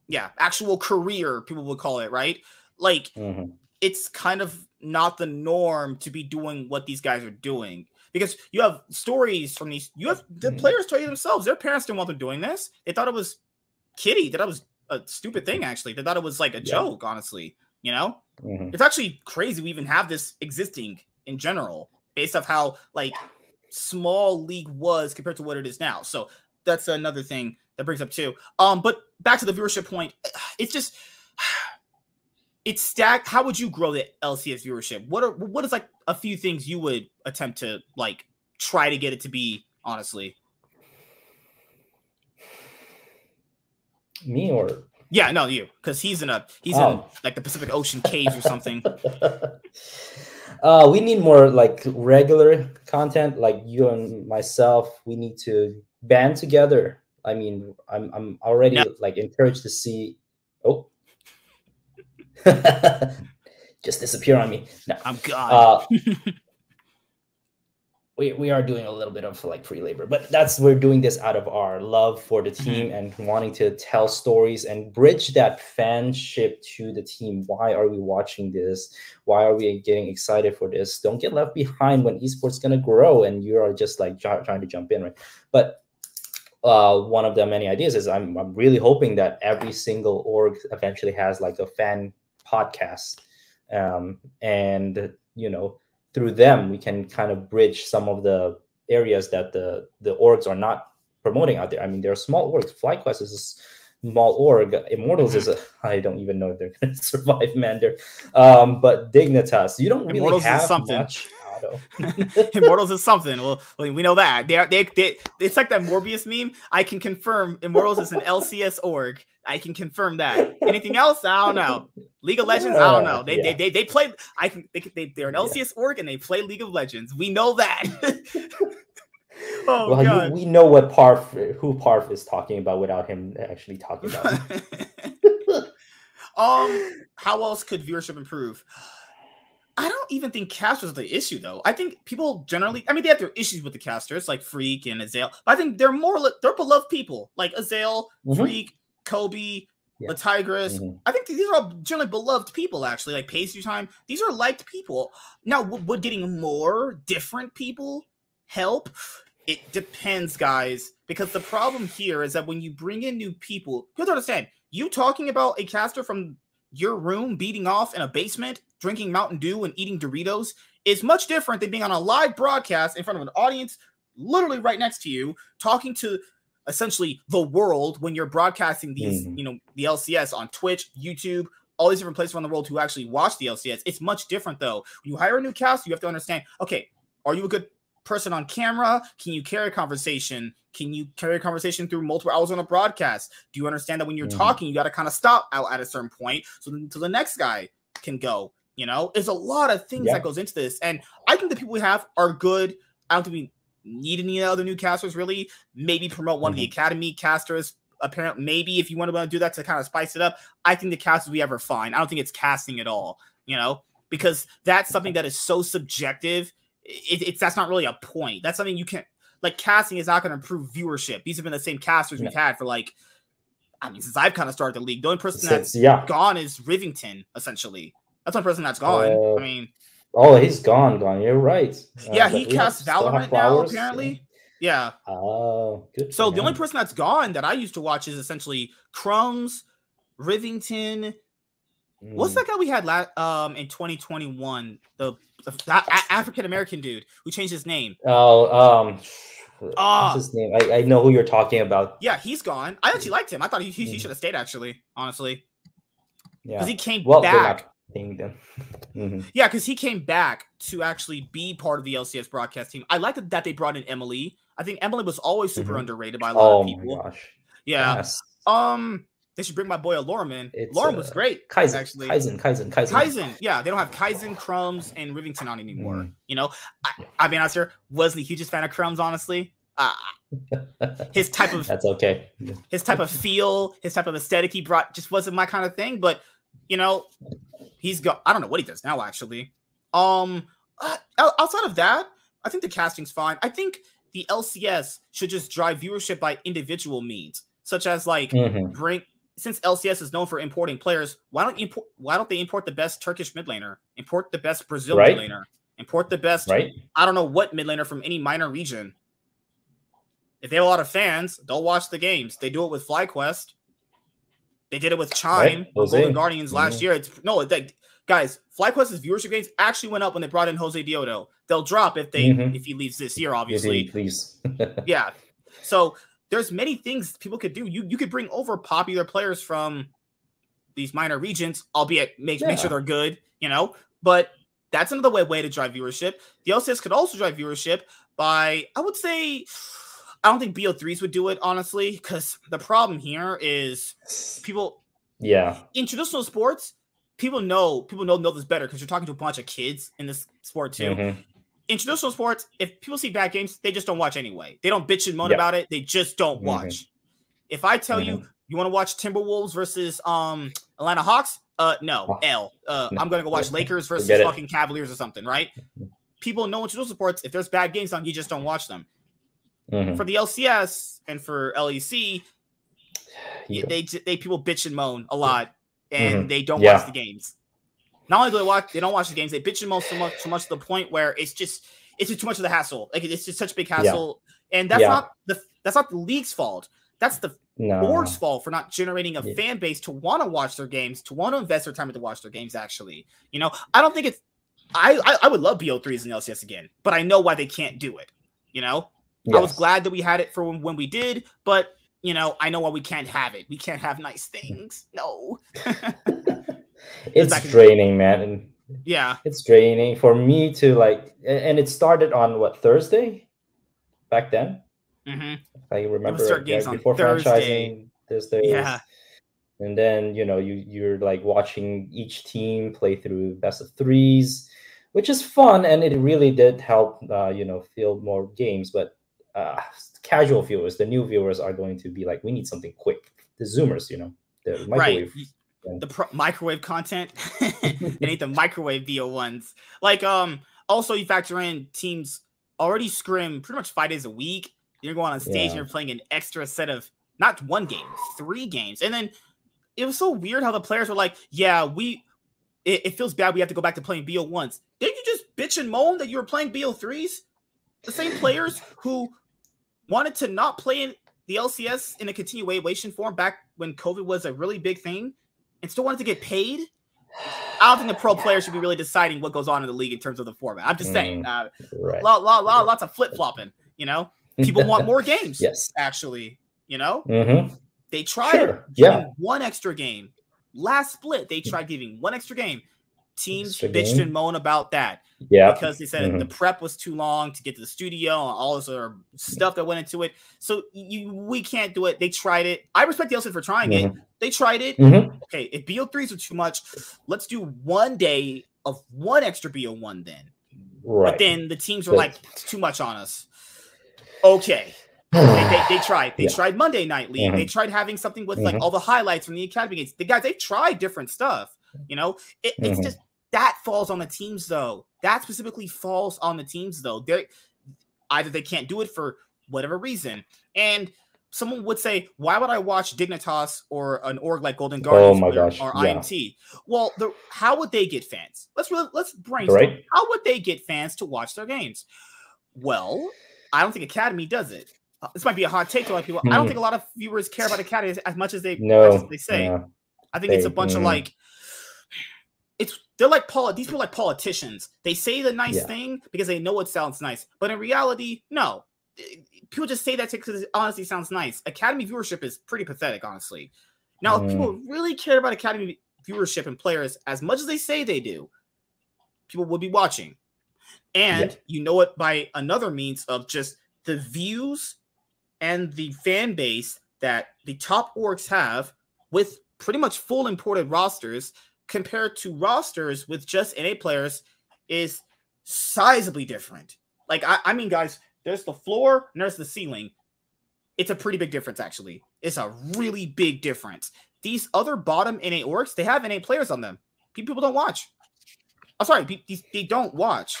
Yeah, actual career, people would call it, right? Like mm-hmm. it's kind of not the norm to be doing what these guys are doing because you have stories from these you have the mm-hmm. players tell you themselves their parents didn't want them doing this they thought it was kitty that was a stupid thing actually they thought it was like a yeah. joke honestly you know mm-hmm. it's actually crazy we even have this existing in general based off how like small league was compared to what it is now so that's another thing that brings up too um but back to the viewership point it's just it's stacked. How would you grow the LCS viewership? What are what is like a few things you would attempt to like try to get it to be? Honestly, me or yeah, no, you because he's in a he's oh. in like the Pacific Ocean caves or something. uh, we need more like regular content, like you and myself. We need to band together. I mean, I'm I'm already yeah. like encouraged to see. Oh, just disappear on me. No, I'm gone. Uh, we, we are doing a little bit of like free labor, but that's we're doing this out of our love for the team mm-hmm. and wanting to tell stories and bridge that fanship to the team. Why are we watching this? Why are we getting excited for this? Don't get left behind when esports gonna grow and you are just like trying to jump in, right? But uh, one of the many ideas is I'm, I'm really hoping that every single org eventually has like a fan podcast. Um, and you know through them we can kind of bridge some of the areas that the the orgs are not promoting out there. I mean there are small orgs. Flyquest is a small org. Immortals is a i don't even know if they're going to survive man. Um but dignitas you don't really immortals have something. much Immortals is something. Well, we know that. They are they, they it's like that Morbius meme. I can confirm Immortals is an LCS org. I can confirm that. Anything else? I don't know. League of Legends, I don't know. They yeah. they, they they play I can they, they they're an LCS yeah. org and they play League of Legends. We know that. oh well, God. You, we know what Parf who Parf is talking about without him actually talking about. um how else could viewership improve? I don't even think casters are the issue though. I think people generally, I mean, they have their issues with the casters like Freak and Azael, but I think they're more they're beloved people like Azael, mm-hmm. Freak, Kobe, yeah. the Tigress. Mm-hmm. I think these are all generally beloved people actually. Like Pastry Time, these are liked people. Now, would getting more different people help? It depends, guys, because the problem here is that when you bring in new people, you have to understand. You talking about a caster from your room beating off in a basement, drinking Mountain Dew and eating Doritos is much different than being on a live broadcast in front of an audience literally right next to you, talking to essentially the world when you're broadcasting these, mm. you know, the LCS on Twitch, YouTube, all these different places around the world who actually watch the LCS. It's much different though. When you hire a new cast, you have to understand, okay, are you a good person on camera? Can you carry a conversation? Can you carry a conversation through multiple hours on a broadcast? Do you understand that when you're mm-hmm. talking, you got to kind of stop out at a certain point so, so the next guy can go? You know, there's a lot of things yeah. that goes into this, and I think the people we have are good. I don't think we need any other new casters really. Maybe promote one mm-hmm. of the mm-hmm. academy casters. Apparently, maybe if you want to do that to kind of spice it up, I think the casters we ever fine. I don't think it's casting at all. You know, because that's something that is so subjective it, it's that's not really a point. That's something you can't like casting is not going to improve viewership. These have been the same casters yeah. we've had for like, I mean, since I've kind of started the league. The only person that's yeah. gone is Rivington, essentially. That's one person that's gone. Uh, I mean, oh, he's gone, gone. You're right. Uh, yeah, he casts Valorant now, apparently. Yeah. Oh, good. So the only person that's gone that I used to watch is essentially Crumbz, Rivington. Mm. What's that guy we had last um in 2021? The African American dude who changed his name. Oh, um, uh, what's his name? I, I know who you're talking about. Yeah, he's gone. I actually liked him. I thought he, he, he mm. should have stayed. Actually, honestly. Yeah. Because he came well, back. Mm-hmm. Yeah, because he came back to actually be part of the LCS broadcast team. I like that they brought in Emily. I think Emily was always super mm-hmm. underrated by a lot oh of people. My Gosh. Yeah. Yes. Um, they should bring my boy Lorman. Lorman was uh, great. Kaizen, actually. Kaizen, Kaizen, Kaizen. Kaizen. Yeah, they don't have Kaizen, Crumbz, and Rivington on anymore. Mm. You know, I, I mean, honest, wasn't the hugest fan of Crumbz, honestly. Uh, his type of that's okay. His type of feel, his type of aesthetic he brought just wasn't my kind of thing. But you know, he's got. I don't know what he does now. Actually, um, uh, outside of that, I think the casting's fine. I think the LCS should just drive viewership by individual means, such as like mm-hmm. bring since LCS is known for importing players, why don't import? Why don't they import the best Turkish mid laner? Import the best Brazil right. mid laner. Import the best. Right. I don't know what mid laner from any minor region. If they have a lot of fans, they'll watch the games. They do it with FlyQuest. They did it with Chime, right. Golden Guardians last mm-hmm. year. It's no, like guys, FlyQuest's viewership gains actually went up when they brought in Josedeodo. They'll drop if they mm-hmm. if he leaves this year, obviously. Please. yeah. So there's many things people could do. You you could bring over popular players from these minor regions, albeit make yeah. make sure they're good, you know. But that's another way way to drive viewership. The LCS could also drive viewership by I would say I don't think BO3s would do it honestly, because the problem here is people. Yeah. In traditional sports, people know people know know this better because you're talking to a bunch of kids in this sport too. Mm-hmm in traditional sports, if people see bad games, they just don't watch anyway. They don't bitch and moan yep. about it. They just don't mm-hmm. watch. Mm-hmm. If I tell mm-hmm. you you want to watch Timberwolves versus um Atlanta Hawks, uh no, L. Uh no. I'm gonna go watch Lakers versus fucking Cavaliers or something, right? People know in traditional sports, if there's bad games on, you just don't watch them. Mm-hmm. For the LCS and for LEC, yeah. they they people bitch and moan a lot, and mm-hmm. they don't yeah. watch the games. Not only do they watch, they don't watch the games. They bitch and moan so much, so much to the point where it's just it's just too much of the hassle. Like it's just such a big hassle, yeah. and that's not the that's not the league's fault. That's the no. board's fault for not generating a fan base to want to watch their games, to want to invest their time to watch their games. Actually, you know, I don't think it's. I I, I would love BO3s in LCS again, but I know why they can't do it. You know, yes. I was glad that we had it for when, when we did, but you know, I know why we can't have it. We can't have nice things. No. it's draining, man. And yeah, it's draining for me to like. And it started on what Thursday, back then. Mm-hmm. I remember start games yeah, before Thursday. franchising Thursday. Yeah. And then you know you you're like watching each team play through best of threes, which is fun and it really did help uh, you know field more games. But uh, casual viewers, the new viewers are going to be like, we need something quick. The Zoomers, you know, the microwave. Right the pro- microwave content. they need the microwave BO ones. Like um also you factor in teams already scrim pretty much five days a week. You're going on stage yeah. and you're playing an extra set of not one game, three games. And then it was so weird how the players were like, yeah, we it, it feels bad we have to go back to playing BO ones. Didn't you just bitch and moan that you were playing BO threes? The same players who wanted to not play in the LCS in a continuation form back when COVID was a really big thing and still wanted to get paid. I don't think the pro players should be really deciding what goes on in the league in terms of the format. I'm just saying, mm, uh, right. lot, lot, lot, lots of flip flopping. You know, people want more games. Yes, actually, you know, mm-hmm. they tried sure. yeah. one extra game. Last split, they tried giving one extra game. Teams bitched and moan about that. Yeah, because they said mm-hmm. the prep was too long to get to the studio and all this other stuff that went into it. So you, we can't do it. They tried it. I respect the LC for trying mm-hmm. it. They tried it. Mm-hmm. Okay, if BO3s are too much, let's do one day of one extra BO1 then. Right. But then the teams were like, too much on us. Okay. they, they, they, tried. They yeah. tried Monday Night League. Mm-hmm. They tried having something with like mm-hmm. all the highlights from the academy games. The guys, they tried different stuff. You know, it, it's mm-hmm. just that falls on the teams though. That specifically falls on the teams though. They either they can't do it for whatever reason, and someone would say, why would I watch Dignitas or an org like Golden Guardians oh my gosh. or yeah. IMT? Well, the, how would they get fans? Let's really, let's brainstorm. Right. How would they get fans to watch their games? Well, I don't think Academy does it. Uh, this might be a hot take to a lot of people. I don't hmm. think a lot of viewers care about Academy as much as they, no, as they say. I think they, it's a bunch mm. of like it's they're like poli- these people like politicians. They say the nice yeah. thing because they know it sounds nice, but in reality, no people just say that because it honestly sounds nice. Academy viewership is pretty pathetic, honestly. Now, mm. if people mm. really care about Academy viewership and players as much as they say they do, people would be watching. And yeah. you know it by another means of just the views and the fan base that the top orgs have with pretty much full imported rosters compared to rosters with just NA players is sizably different. Like, I, I mean, guys, there's the floor and there's the ceiling. It's a pretty big difference, actually. It's a really big difference. These other bottom NA orgs, they have NA players on them. People don't watch. I'm sorry, they don't watch.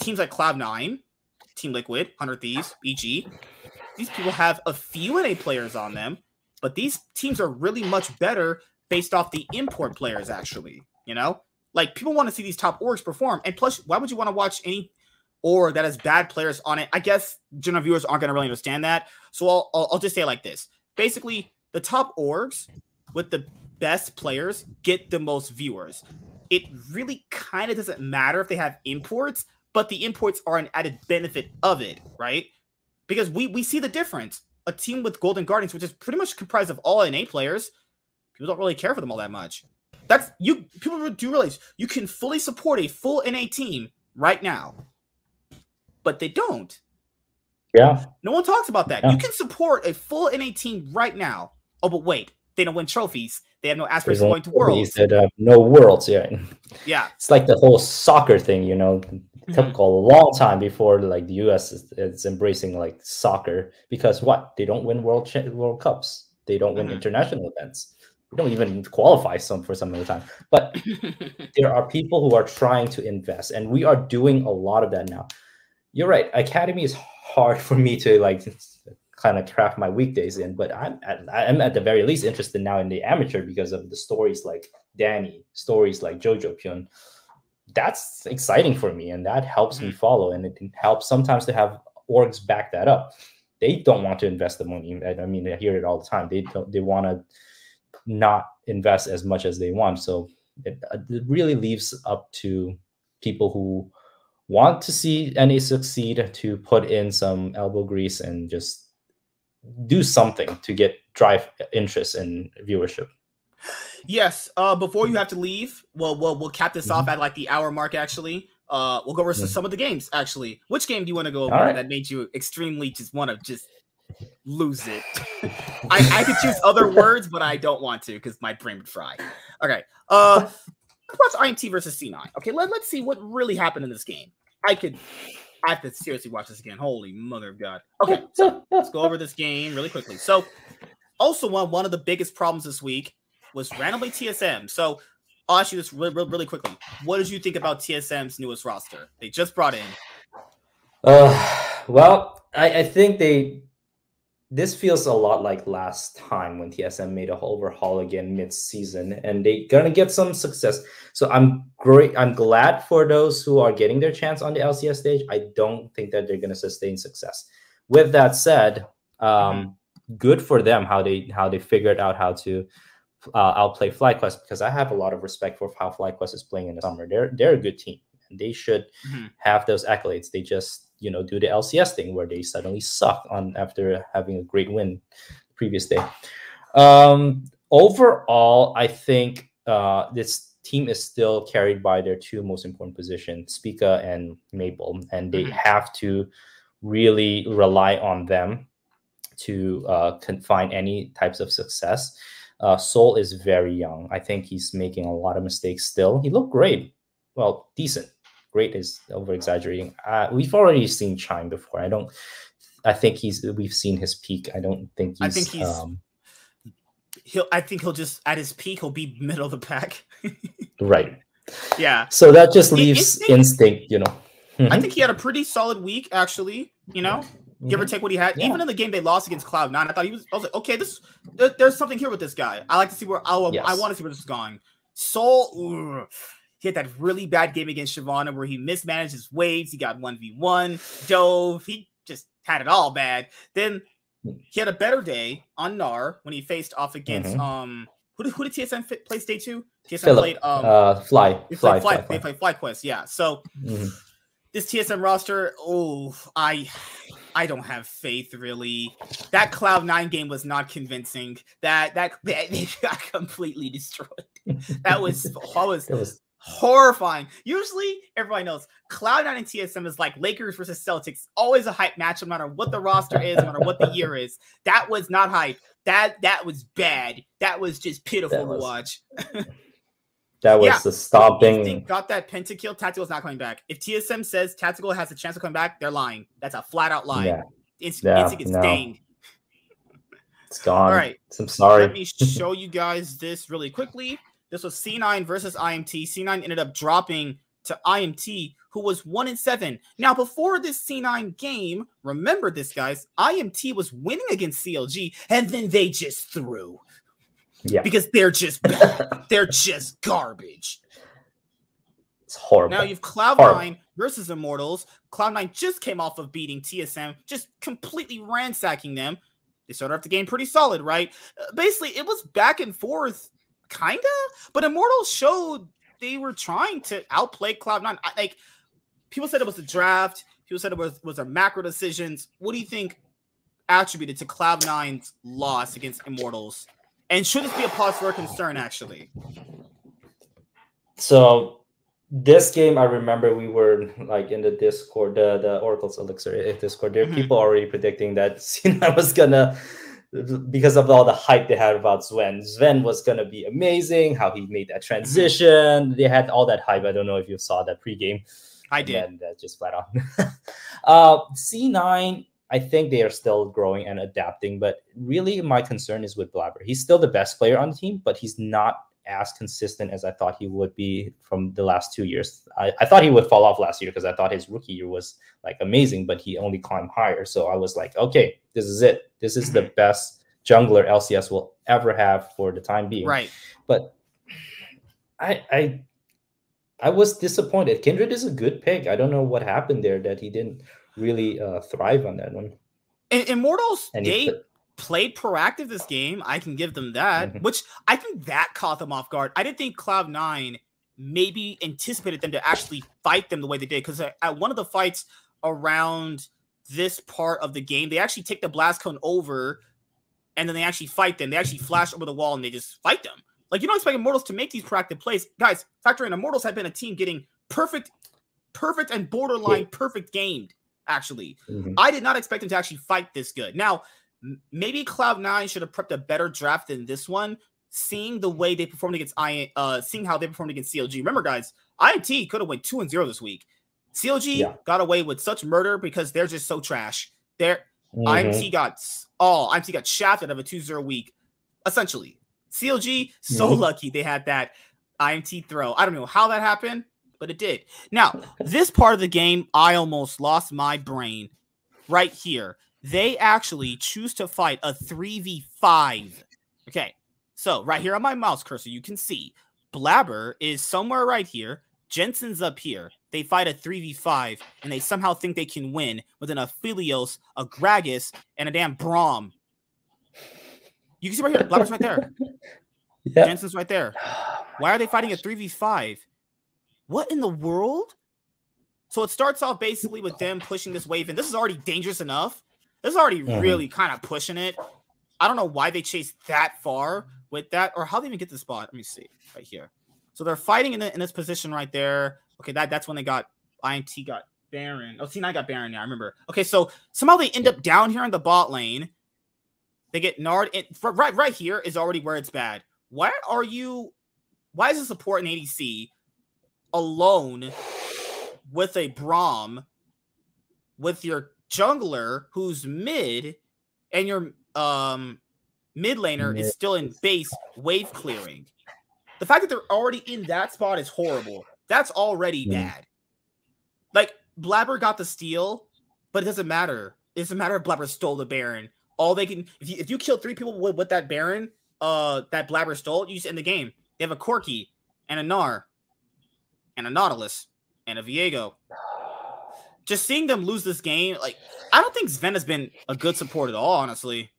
Teams like Cloud9, Team Liquid, 100 Thieves, EG. These people have a few NA players on them, but these teams are really much better based off the import players, actually. You know, like people want to see these top orgs perform. And plus, why would you want to watch any org that has bad players on it? I guess general viewers aren't going to really understand that. So I'll, I'll, I'll just say like this basically, the top orgs with the best players get the most viewers. It really kind of doesn't matter if they have imports, but the imports are an added benefit of it, right? Because we we see the difference. A team with Golden Guardians, which is pretty much comprised of all NA players, people don't really care for them all that much. That's you people do realize you can fully support a full NA team right now, but they don't. Yeah. No one talks about that. Yeah. You can support a full NA team right now. Oh, but wait, they don't win trophies. They have no aspirations of going to worlds. That have no worlds, yeah. Yeah. It's like the whole soccer thing, you know. It took mm-hmm. a long time before like the US is, is, embracing like soccer because what? They don't win world world cups. They don't win mm-hmm. international events. We don't even qualify some for some of the time. But there are people who are trying to invest, and we are doing a lot of that now. You're right. Academy is hard for me to like kind of craft my weekdays in. But I'm at, I'm at the very least interested now in the amateur because of the stories like Danny, stories like Jojo Pyun. That's exciting for me, and that helps me mm-hmm. follow. And it helps sometimes to have orgs back that up. They don't want to invest the money. I mean, I hear it all the time. They don't. They want to not invest as much as they want. So it, it really leaves up to people who want to see NA succeed to put in some elbow grease and just do something to get drive interest and viewership. Yes. Uh, before you have to leave, well, we'll we'll cap this mm-hmm. off at like the hour mark. Actually, uh, we'll go over mm-hmm. some of the games. Actually, which game do you want to go over right. that made you extremely just want to just lose it? I, I could choose other words, but I don't want to because my brain would fry. Okay. Uh, let's watch IMT versus C9. Okay, let, let's see what really happened in this game. I could I have to seriously watch this again. Holy mother of God. Okay, so let's go over this game really quickly. So, also one one of the biggest problems this week was randomly TSM. So, I'll ask you this really, really, really quickly. What did you think about TSM's newest roster? They just brought in. Uh, well, I, I think they this feels a lot like last time when TSM made a overhaul again mid-season, and they're gonna get some success. So I'm great. I'm glad for those who are getting their chance on the LCS stage. I don't think that they're gonna sustain success. With that said, um, good for them how they how they figured out how to uh, outplay FlyQuest because I have a lot of respect for how FlyQuest is playing in the summer. They're they're a good team and they should mm-hmm. have those accolades. They just you know do the LCS thing where they suddenly suck on after having a great win previous day. Um, overall, I think uh, this team is still carried by their two most important positions, Spica and Maple, and they mm-hmm. have to really rely on them to uh, find any types of success. Uh, Soul is very young. I think he's making a lot of mistakes still. He looked great, well, decent great is over exaggerating. Uh, we've already seen Chime before. I don't. I think he's. We've seen his peak. I don't think he's. I think he's. Um, he'll. I think he'll just at his peak. He'll be middle of the pack. right. Yeah. So that just leaves instinct. instinct you know. I think he had a pretty solid week, actually. You know, mm-hmm. give or take what he had. Yeah. Even in the game they lost against Cloud Nine, I thought he was. I was like, okay, this there, there's something here with this guy. I like to see where I, yes. I want to see where this is going. Soul, ugh, he had that really bad game against Shyvana where he mismanaged his waves. He got 1v1, dove. He just had it all bad. Then he had a better day on Gnar when he faced off against mm-hmm. um who did, who did TSM play day two? TSM Philip, played um uh, Fly. They Fly, Fly, Fly, They played FlyQuest, yeah. So mm-hmm. this TSM roster, oh, I I don't have faith really. That Cloud Nine game was not convincing. That that, that they got completely destroyed. That was I was, was horrifying. Usually, everybody knows Cloud9 and TSM is like Lakers versus Celtics, always a hype match, no matter what the roster is, no matter what the year is. That was not hype. that that was bad. That was just pitiful was, to watch. that was yeah, the stomping. Got that pentakill. Tactical's not coming back. If TSM says Tactical has a chance of coming back, they're lying. That's a flat out lie. Yeah. It's, yeah, it's, it's no. danged. It's gone. All right. I'm sorry. Let me show you guys this really quickly. This was C9 versus IMT. C9 ended up dropping to IMT, who was one in seven. Now, before this C9 game, remember this, guys. IMT was winning against CLG, and then they just threw. Yeah. Because they're just they're just garbage. It's horrible. Now you've Cloud9 versus Immortals. Cloud9 just came off of beating TSM, just completely ransacking them. They started off the game pretty solid, right? Uh, basically, it was back and forth, kinda, but Immortals showed they were trying to outplay Cloud9. I, like people said it was a draft, people said it was was a macro decisions. What do you think attributed to Cloud9's loss against Immortals? And should this be a pause for concern, actually? So this game, I remember we were like in the Discord, the the Oracle's Elixir eh, Discord. There are mm-hmm. people already predicting that Cena was gonna, because of all the hype they had about Zven. Zven was gonna be amazing. How he made that transition. Mm-hmm. They had all that hype. I don't know if you saw that pregame. I did. And uh, just flat out. uh, C9. I think they are still growing and adapting, but really my concern is with Blaber. He's still the best player on the team, but he's not as consistent as I thought he would be from the last two years. I, I thought he would fall off last year because I thought his rookie year was like amazing, but he only climbed higher. So I was like, okay, this is it. This is the mm-hmm. best jungler LCS will ever have for the time being. Right. But I I I was disappointed. Kindred is a good pick. I don't know what happened there that he didn't really uh, thrive on that one. Immortals, and they played proactive this game. I can give them that, mm-hmm. which I think that caught them off guard. I didn't think Cloud9 maybe anticipated them to actually fight them the way they did because at one of the fights around this part of the game, they actually take the blast cone over and then they actually fight them. They actually flash over the wall and they just fight them. Like you don't expect Immortals to make these proactive plays. Guys, factor in Immortals have been a team getting perfect, perfect and borderline yeah. perfect gamed. Actually, mm-hmm. I did not expect them to actually fight this good. Now, maybe Cloud9 should have prepped a better draft than this one. Seeing the way they performed against I, uh, seeing how they performed against CLG. Remember, guys, IMT could have went two and zero this week. CLG yeah. got away with such murder because they're just so trash. They're mm-hmm. IMT got all oh, IMT got shafted of a 2-0 week, essentially. CLG so mm-hmm. lucky they had that IMT throw. I don't know how that happened, but it did. Now, this part of the game, I almost lost my brain right here they actually choose to fight a 3v5. Okay, so right here on my mouse cursor, you can see Blaber is somewhere right here. Jensen's up here. They fight a 3v5 and they somehow think they can win with an Aphelios, a Gragas, and a damn Braum. You can see right here, Blaber's right there. Yep. Jensen's right there. Why are they fighting a 3v5? What in the world? So it starts off basically with them pushing this wave, and this is already dangerous enough. This is already mm-hmm. really kind of pushing it. I don't know why they chased that far with that, or how they even get the spot. Let me see right here. So they're fighting in, the, in this position right there. Okay, that that's when they got IMT got Baron. Oh, C9 got Baron. Yeah, I remember. Okay, so somehow they end up down here in the bot lane. They get Nard. In, right, right here is already where it's bad. Why are you? Why is the support in ADC alone with a Braum with your jungler who's mid and your um mid laner mid. is still in base wave clearing. The fact that they're already in that spot is horrible. That's already bad. Like Blaber got the steal, but it doesn't matter. It doesn't matter if Blaber stole the Baron. All they can if you if you kill three people with, with that Baron, uh that Blaber stole, you just end the game. They have a Corki and a Gnar and a Nautilus and a Viego just seeing them lose this game, like I don't think Zven has been a good support at all. Honestly,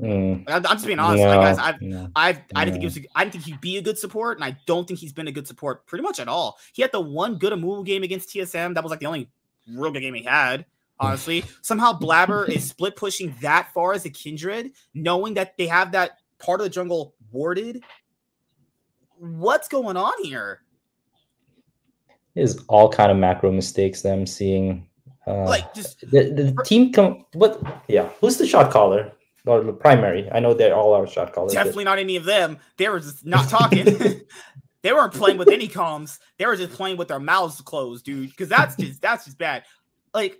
mm. I'm, just being honest, no, like, guys. I've, no, I've, I didn't think he was. I didn't think he'd be a good support, and I don't think he's been a good support pretty much at all. He had the one good move game against TSM. That was like the only real good game he had. Honestly, somehow Blaber is split pushing that far as a Kindred, knowing that they have that part of the jungle warded. What's going on here? Is all kind of macro mistakes. Them seeing uh, like just the, the team come what yeah who's the shot caller or the primary. I know they're all our shot callers. Definitely not any of them. They were just not talking. they weren't playing with any comms. They were just playing with their mouths closed, dude. Because that's just that's just bad. Like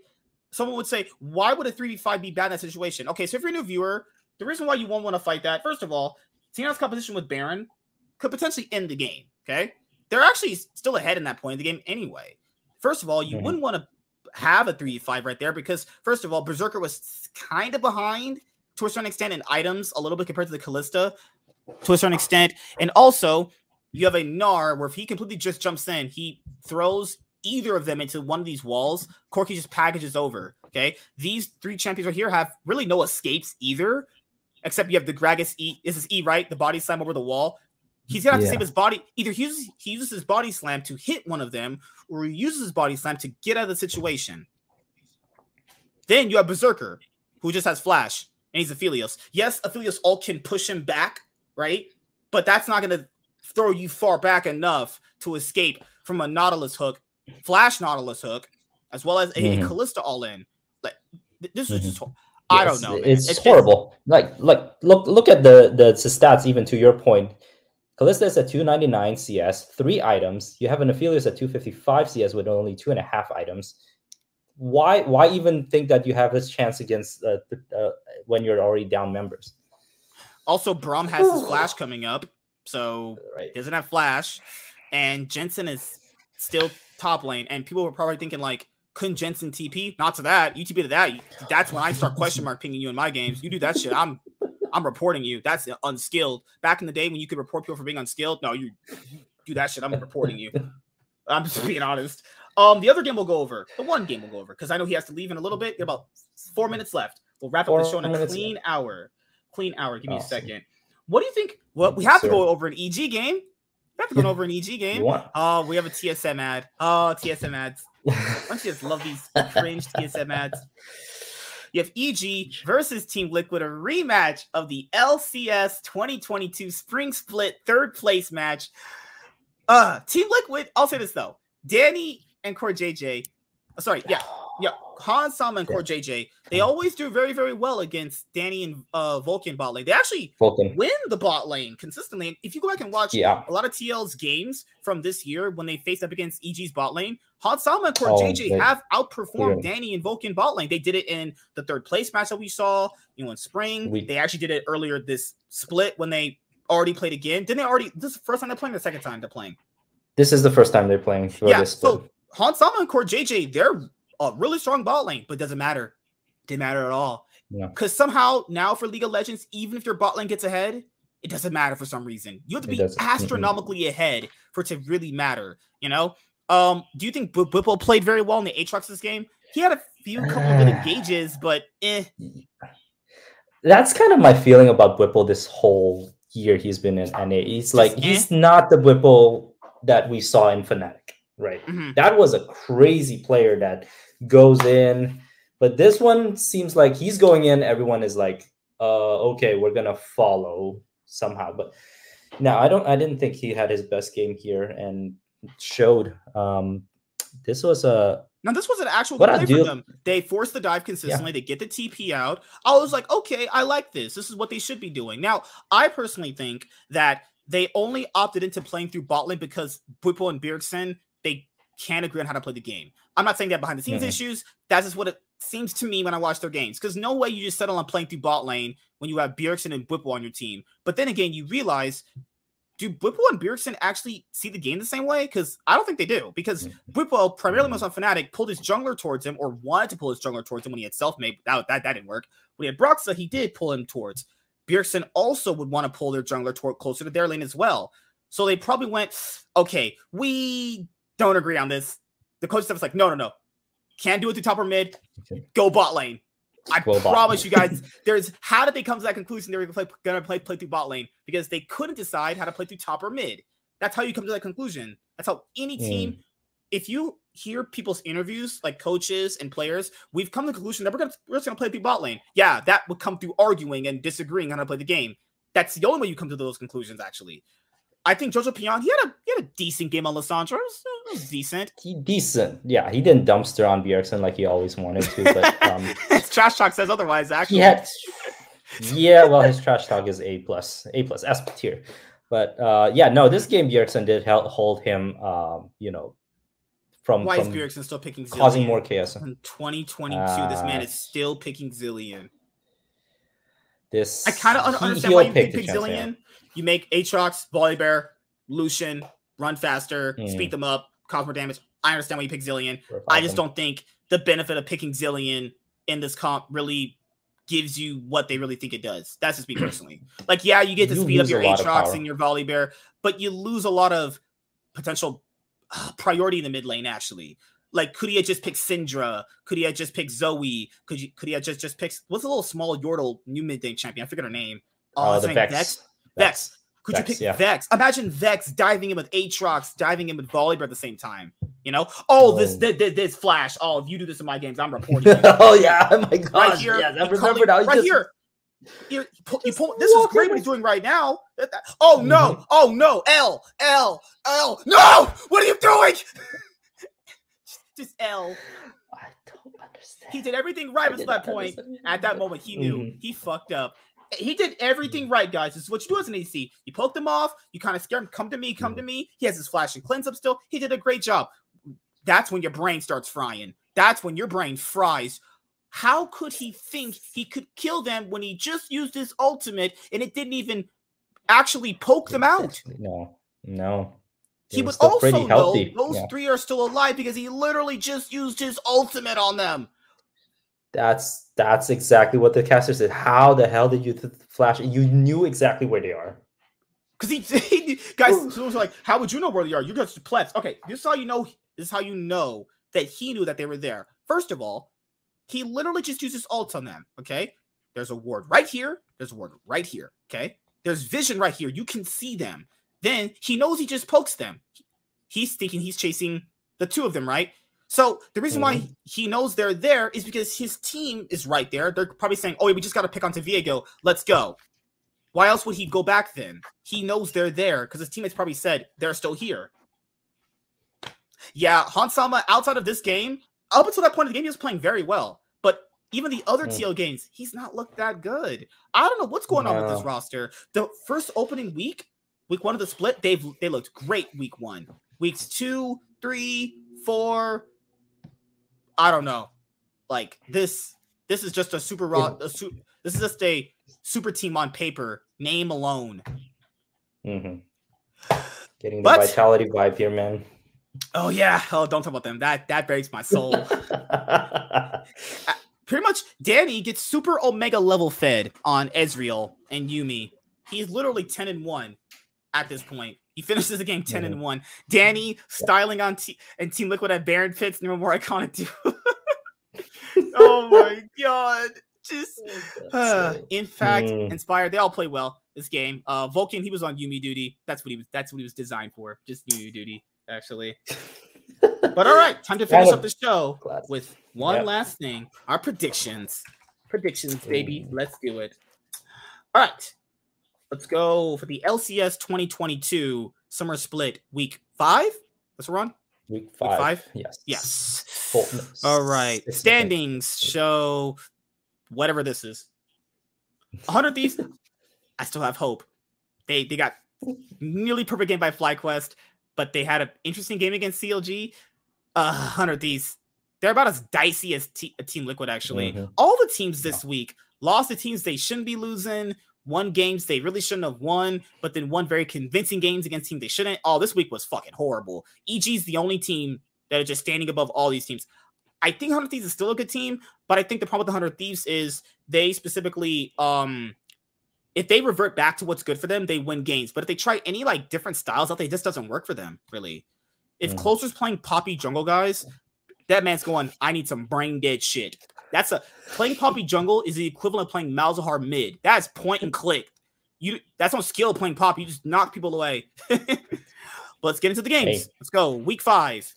someone would say, why would a 3v5 be bad in that situation? Okay, so if you're a new viewer, the reason why you won't want to fight that, first of all, Tina's competition with Baron could potentially end the game. Okay. They're actually still ahead in that point of the game anyway. First of all, you mm-hmm. wouldn't want to have a 3 5 right there because, first of all, Berserker was kind of behind to a certain extent in items a little bit compared to the Kalista to a certain extent. And also, you have a Gnar where if he completely just jumps in, he throws either of them into one of these walls. Corki just packages over. Okay. These three champions right here have really no escapes either, except you have the Gragas E. This is E, right? The body slam over the wall. He's gonna have yeah. to save his body. Either he uses he uses his body slam to hit one of them, or he uses his body slam to get out of the situation. Then you have Berserker, who just has flash, and he's Aphelios. Yes, Aphelios ult can push him back, right? But that's not gonna throw you far back enough to escape from a Nautilus hook, flash Nautilus hook, as well as a, mm-hmm. a Kalista all in. Like this is mm-hmm. just I don't know. It's, it's, horrible. like like look look at the the stats even to your point. Kalista is at 299 CS, three items. You have an Aphelios at 255 CS with only two and a half items. Why why even think that you have this chance against uh, uh, when you're already down members? Also, Braum has his flash coming up, so right. he doesn't have flash, and Jensen is still top lane. And people were probably thinking like, couldn't Jensen TP? Not to that. You TP to that. That's when I start question mark pinging you in my games. You do that shit. I'm I'm reporting you. That's unskilled. Back in the day when you could report people for being unskilled, no, you, do that shit. I'm reporting you. I'm just being honest. Um, the other game we'll go over. The one game we'll go over because I know he has to leave in a little bit. About four minutes left. We'll wrap four up the show in a clean left. hour. Clean hour. Give me awesome. a second. What do you think? Well, we have to go over an EG game. We have to go over an EG game. Oh, we have a TSM ad. Oh, TSM ads. Don't you just love these cringe TSM ads? You have EG versus Team Liquid, a rematch of the LCS 2022 Spring Split third place match. Uh, Team Liquid, I'll say this though. Danny and CoreJJ, sorry, yeah, yeah, Hans Sama and Core JJ they always do very, very well against Danny and uh, Vulcan bot lane. They actually Vulcan. win the bot lane consistently. And If you go back and watch yeah. a lot of TL's games from this year when they faced up against EG's bot lane, Hans Sama and CoreJJ oh, have outperformed yeah. Danny and Vulcan bot lane. They did it in the third place match that we saw, you know, in spring. We, they actually did it earlier this split when they already played again. Didn't they already? This is the first time they're playing, the second time they're playing. This is the first time they're playing. Through this split. Yeah, so Hans Sama and CoreJJ, they're a really strong bot lane, but doesn't matter. Didn't matter at all. Because yeah. somehow now for League of Legends, even if your bot lane gets ahead, it doesn't matter for some reason. You have to be astronomically mm-hmm. ahead for it to really matter. You know. Um, do you think B- Bwipo played very well in the Aatrox this game? He had a few couple of good engages, but eh. That's kind of my feeling about Bwipo this whole year he's been in NA. He's like eh? he's not the Bwipo that we saw in Fnatic right? Mm-hmm. That was a crazy player that goes in, but this one seems like he's going in. Everyone is like, uh, okay, we're gonna follow somehow. But now I don't. I didn't think he had his best game here and showed. Um, this was a now this was an actual good play for them. They force the dive consistently. Yeah. They get the TP out. I was like, okay, I like this. This is what they should be doing. Now, I personally think that they only opted into playing through bot lane because Bwipo and Bjergsen can't agree on how to play the game. I'm not saying that behind the scenes mm-hmm. issues. That's just what it seems to me when I watch their games. Because no way you just settle on playing through bot lane when you have Bjergsen and Bwipo on your team. But then again, you realize do Bwipo and Bjergsen actually see the game the same way? Because I don't think they do. Because mm-hmm. Primarily most on Fnatic, pulled his jungler towards him or wanted to pull his jungler towards him when he had Selfmade. That, that, that didn't work. When he had Broxah, he did pull him towards. Bjergsen also would want to pull their jungler toward closer to their lane as well. So they probably went, okay, we don't agree on this. The coach stuff is like, no, no, no. Can't do it through top or mid. Okay. Go bot lane. I promise you guys, there's how did they come to that conclusion they were gonna play, gonna play play through bot lane? Because they couldn't decide how to play through top or mid. That's how you come to that conclusion. That's how any team, mm. if you hear people's interviews, like coaches and players, we've come to the conclusion that we're gonna we're just gonna play through bot lane. Yeah, that would come through arguing and disagreeing on how to play the game. That's the only way you come to those conclusions, actually. I think Jojo Pyun, he had a he had a decent game on Lissandra. It was, was decent. He decent. Yeah, he didn't dumpster on Bjergsen like he always wanted to, but um Trash Talk says otherwise, actually. Had yeah, well, his trash talk is A plus, A plus, S tier. But uh, yeah, no, this game Bjergsen did help hold him, um, you know, from why from is Bjergsen still picking Zilean? causing more chaos in 2022? Uh, this man is still picking Zilean. This I kind of understand why you pick. Yeah. You make Aatrox, Volibear, Lucian run faster, mm. speed them up, cause more damage. I understand why you pick Zilean. I just don't think the benefit of picking Zilean in this comp really gives you what they really think it does. That's just me personally. Like, yeah, you get to you speed up your Aatrox and your Volibear, but you lose a lot of potential uh, priority in the mid lane, actually. Like, could he have just picked Syndra? Could he have just picked Zoe? Could you could he have just just picked what's a little small Yordle new mid lane champion? I forget her name. Oh, uh, the Vex. Vex. Vex. Could Vex, you pick yeah. Vex? Imagine Vex diving in with Aatrox, diving in with Volibear at the same time. You know, oh, oh. This, this, this flash. Oh, if you do this in my games, I'm reporting. oh yeah, oh my god, right here, yeah, I remember now. Right just... here, you, pull, you pull, this is great what he's doing right now. Oh no! Mm-hmm. Oh no! L L L no! What are you doing? just L. I don't understand. He did everything right at that point. At that moment, he knew mm-hmm. he fucked up he did everything right, guys. This is what you do as an AC. You poke them off, you kind of scare him, come to me, come to me. He has his flash and cleanse up still. He did a great job. That's when your brain starts frying. That's when your brain fries. How could he think he could kill them when he just used his ultimate and it didn't even actually poke them out? No, no. He was also know those yeah. three are still alive because he literally just used his ultimate on them. That's that's exactly what the caster said. How the hell did you th- flash? You knew exactly where they are. Because he, he, guys, so was like, how would you know where they are? You just plebs. Okay, this is how you know. This is how you know that he knew that they were there. First of all, he literally just uses ult on them. Okay, there's a ward right here. There's a ward right here. Okay, there's vision right here. You can see them. Then he knows he just pokes them. He's thinking he's chasing the two of them, right? So the reason mm-hmm. why he knows they're there is because his team is right there. They're probably saying, "Oh, we just got to pick onto Viego. Let's go." Why else would he go back then? He knows they're there because his teammates probably said they're still here. Yeah, Hans Sama outside of this game, up until that point of the game, he was playing very well. But even the other mm. TL games, he's not looked that good. I don't know what's going no. on with this roster. The first opening week, week one of the split, they've they looked great week one. Weeks two, three, four, I don't know. Like this, this is just a super raw. A su- this is just a super team on paper. Name alone. Mm-hmm. Getting the but, vitality vibe here, man. Oh yeah. Oh, don't talk about them. That that breaks my soul. uh, pretty much, Danny gets super omega level fed on Ezreal and Yuumi. He's literally ten and one at this point. He finishes the game 10 mm-hmm. and 1. Danny styling on t- and Team Liquid at Baron Pits, no more iconic duo. oh my god. Just uh, in fact, mm. inspired. They all play well this game. Uh Vulcan, he was on Yuumi duty. That's what he was that's what he was designed for. Just Yuumi duty, actually. but all right, time to finish up the show with one yep. last thing. Our predictions. Predictions, baby. Mm. Let's do it. All right. Let's go for the LCS 2022 Summer Split Week Five. Let's run. Week five. Week five. Yes. Yes. All right. Standings show whatever this is. 100 Thieves. I still have hope. They they got nearly perfect game by FlyQuest, but they had an interesting game against CLG. Uh, 100 Thieves. They're about as dicey as t- Team Liquid, actually. Mm-hmm. All the teams this week lost the teams they shouldn't be losing, won games they really shouldn't have won, but then won very convincing games against teams they shouldn't. Oh, this week was fucking horrible. EG is the only team that are just standing above all these teams. I think 100 Thieves is still a good team, but I think the problem with the 100 Thieves is they specifically, um, if they revert back to what's good for them, they win games. But if they try any like different styles out there, it just doesn't work for them, really. If mm. Closer's playing Poppy Jungle guys, that man's going, I need some brain dead shit. That's a playing Poppy Jungle is the equivalent of playing Malzahar mid. That's point and click. You that's no skill playing Pop. You just knock people away. let's get into the games. Hey. Let's go. Week five.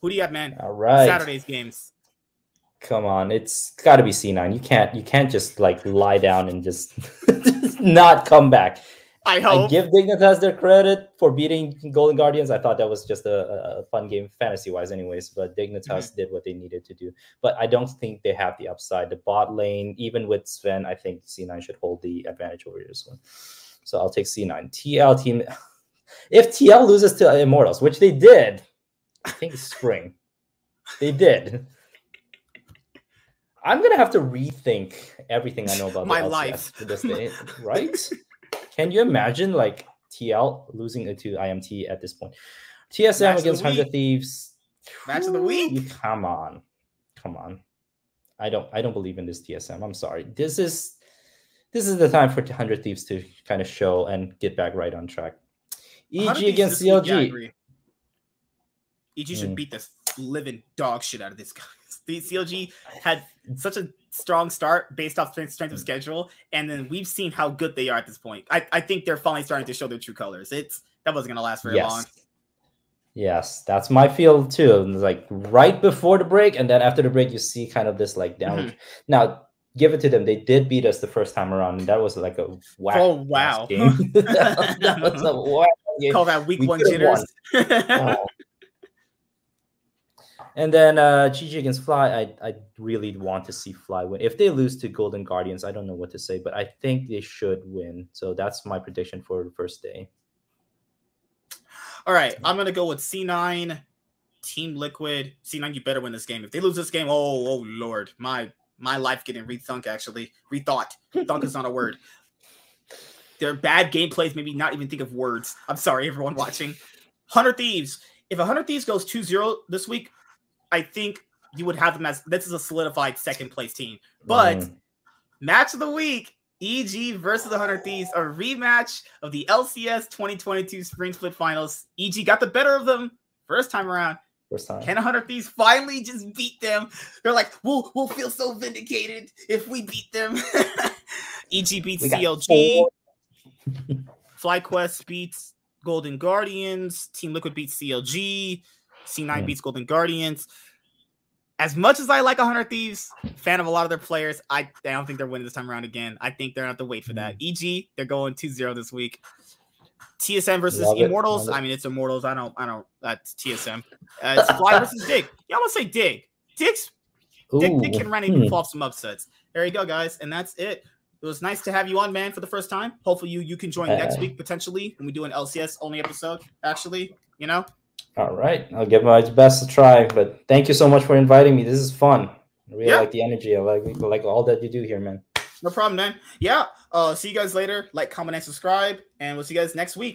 Who do you have, man? All right. Saturday's games. Come on, it's got to be C9. You can't you can't just like lie down and just, just not come back. I hope. I give Dignitas their credit for beating Golden Guardians. I thought that was just a, a fun game, fantasy wise, anyways. But Dignitas mm-hmm. did what they needed to do. But I don't think they have the upside. The bot lane, even with Sven, I think C9 should hold the advantage over this one. So I'll take C9. TL team. If TL loses to Immortals, which they did, I think spring, they did. I'm gonna have to rethink everything I know about my life to this day, right? Can you imagine like TL losing it to IMT at this point? TSM Match against Hundred Thieves. Match of the week. Come on, come on. I don't. I don't believe in this TSM. I'm sorry. This is this is the time for Hundred Thieves to kind of show and get back right on track. EG against CLG. Week, yeah, EG should mm. beat this living dog shit out of this guy. CLG had such a strong start based off strength, strength of mm. schedule, and then we've seen how good they are at this point. I, I think they're finally starting to show their true colors. It's that wasn't gonna last very yes. long. Yes, that's my feel too. Like right before the break, and then after the break, you see kind of this like down. Mm-hmm. Now, give it to them; they did beat us the first time around, and that was like a whack. Oh wow! Game. that was a whack game. Call that week we one jitters. oh. And then uh GG against Fly, I I really want to see Fly win. If they lose to Golden Guardians, I don't know what to say, but I think they should win. So that's my prediction for the first day. All right, I'm gonna go with C9, Team Liquid. C9, you better win this game. If they lose this game, oh oh lord, my my life getting rethunk actually rethought. Thunk is not a word. Their bad gameplays maybe not even think of words. I'm sorry, everyone watching. Hundred Thieves. If 100 Thieves goes 2-0 this week, I think you would have them as this is a solidified second place team. But mm. match of the week, EG versus the 100 Thieves, a rematch of the LCS 2022 Spring Split Finals. EG got the better of them first time around. First time. Can 100 Thieves finally just beat them? They're like, we'll we'll feel so vindicated if we beat them. EG beats CLG. FlyQuest beats Golden Guardians. Team Liquid beats CLG. C9 mm. beats Golden Guardians. As much as I like 100 Thieves, fan of a lot of their players, I, I don't think they're winning this time around again. I think they're going to have to wait for that. Mm. EG, they're going 2 0 this week. TSM versus Love Immortals. I mean, it's Immortals. I don't, I don't, that's TSM. Uh, it's Fly versus Dig. Yeah, I'm to say Dig. Dig's, Dig, Dig can run and hmm. pull off some upsets. There you go, guys. And that's it. It was nice to have you on, man, for the first time. Hopefully, you you can join uh, next week potentially when we do an LCS only episode. Actually, you know, all right, I'll give my best to try. But thank you so much for inviting me. This is fun. I really yeah. like the energy. I like like all that you do here, man. No problem, man. Yeah. Uh, see you guys later. Like, comment, and subscribe, and we'll see you guys next week.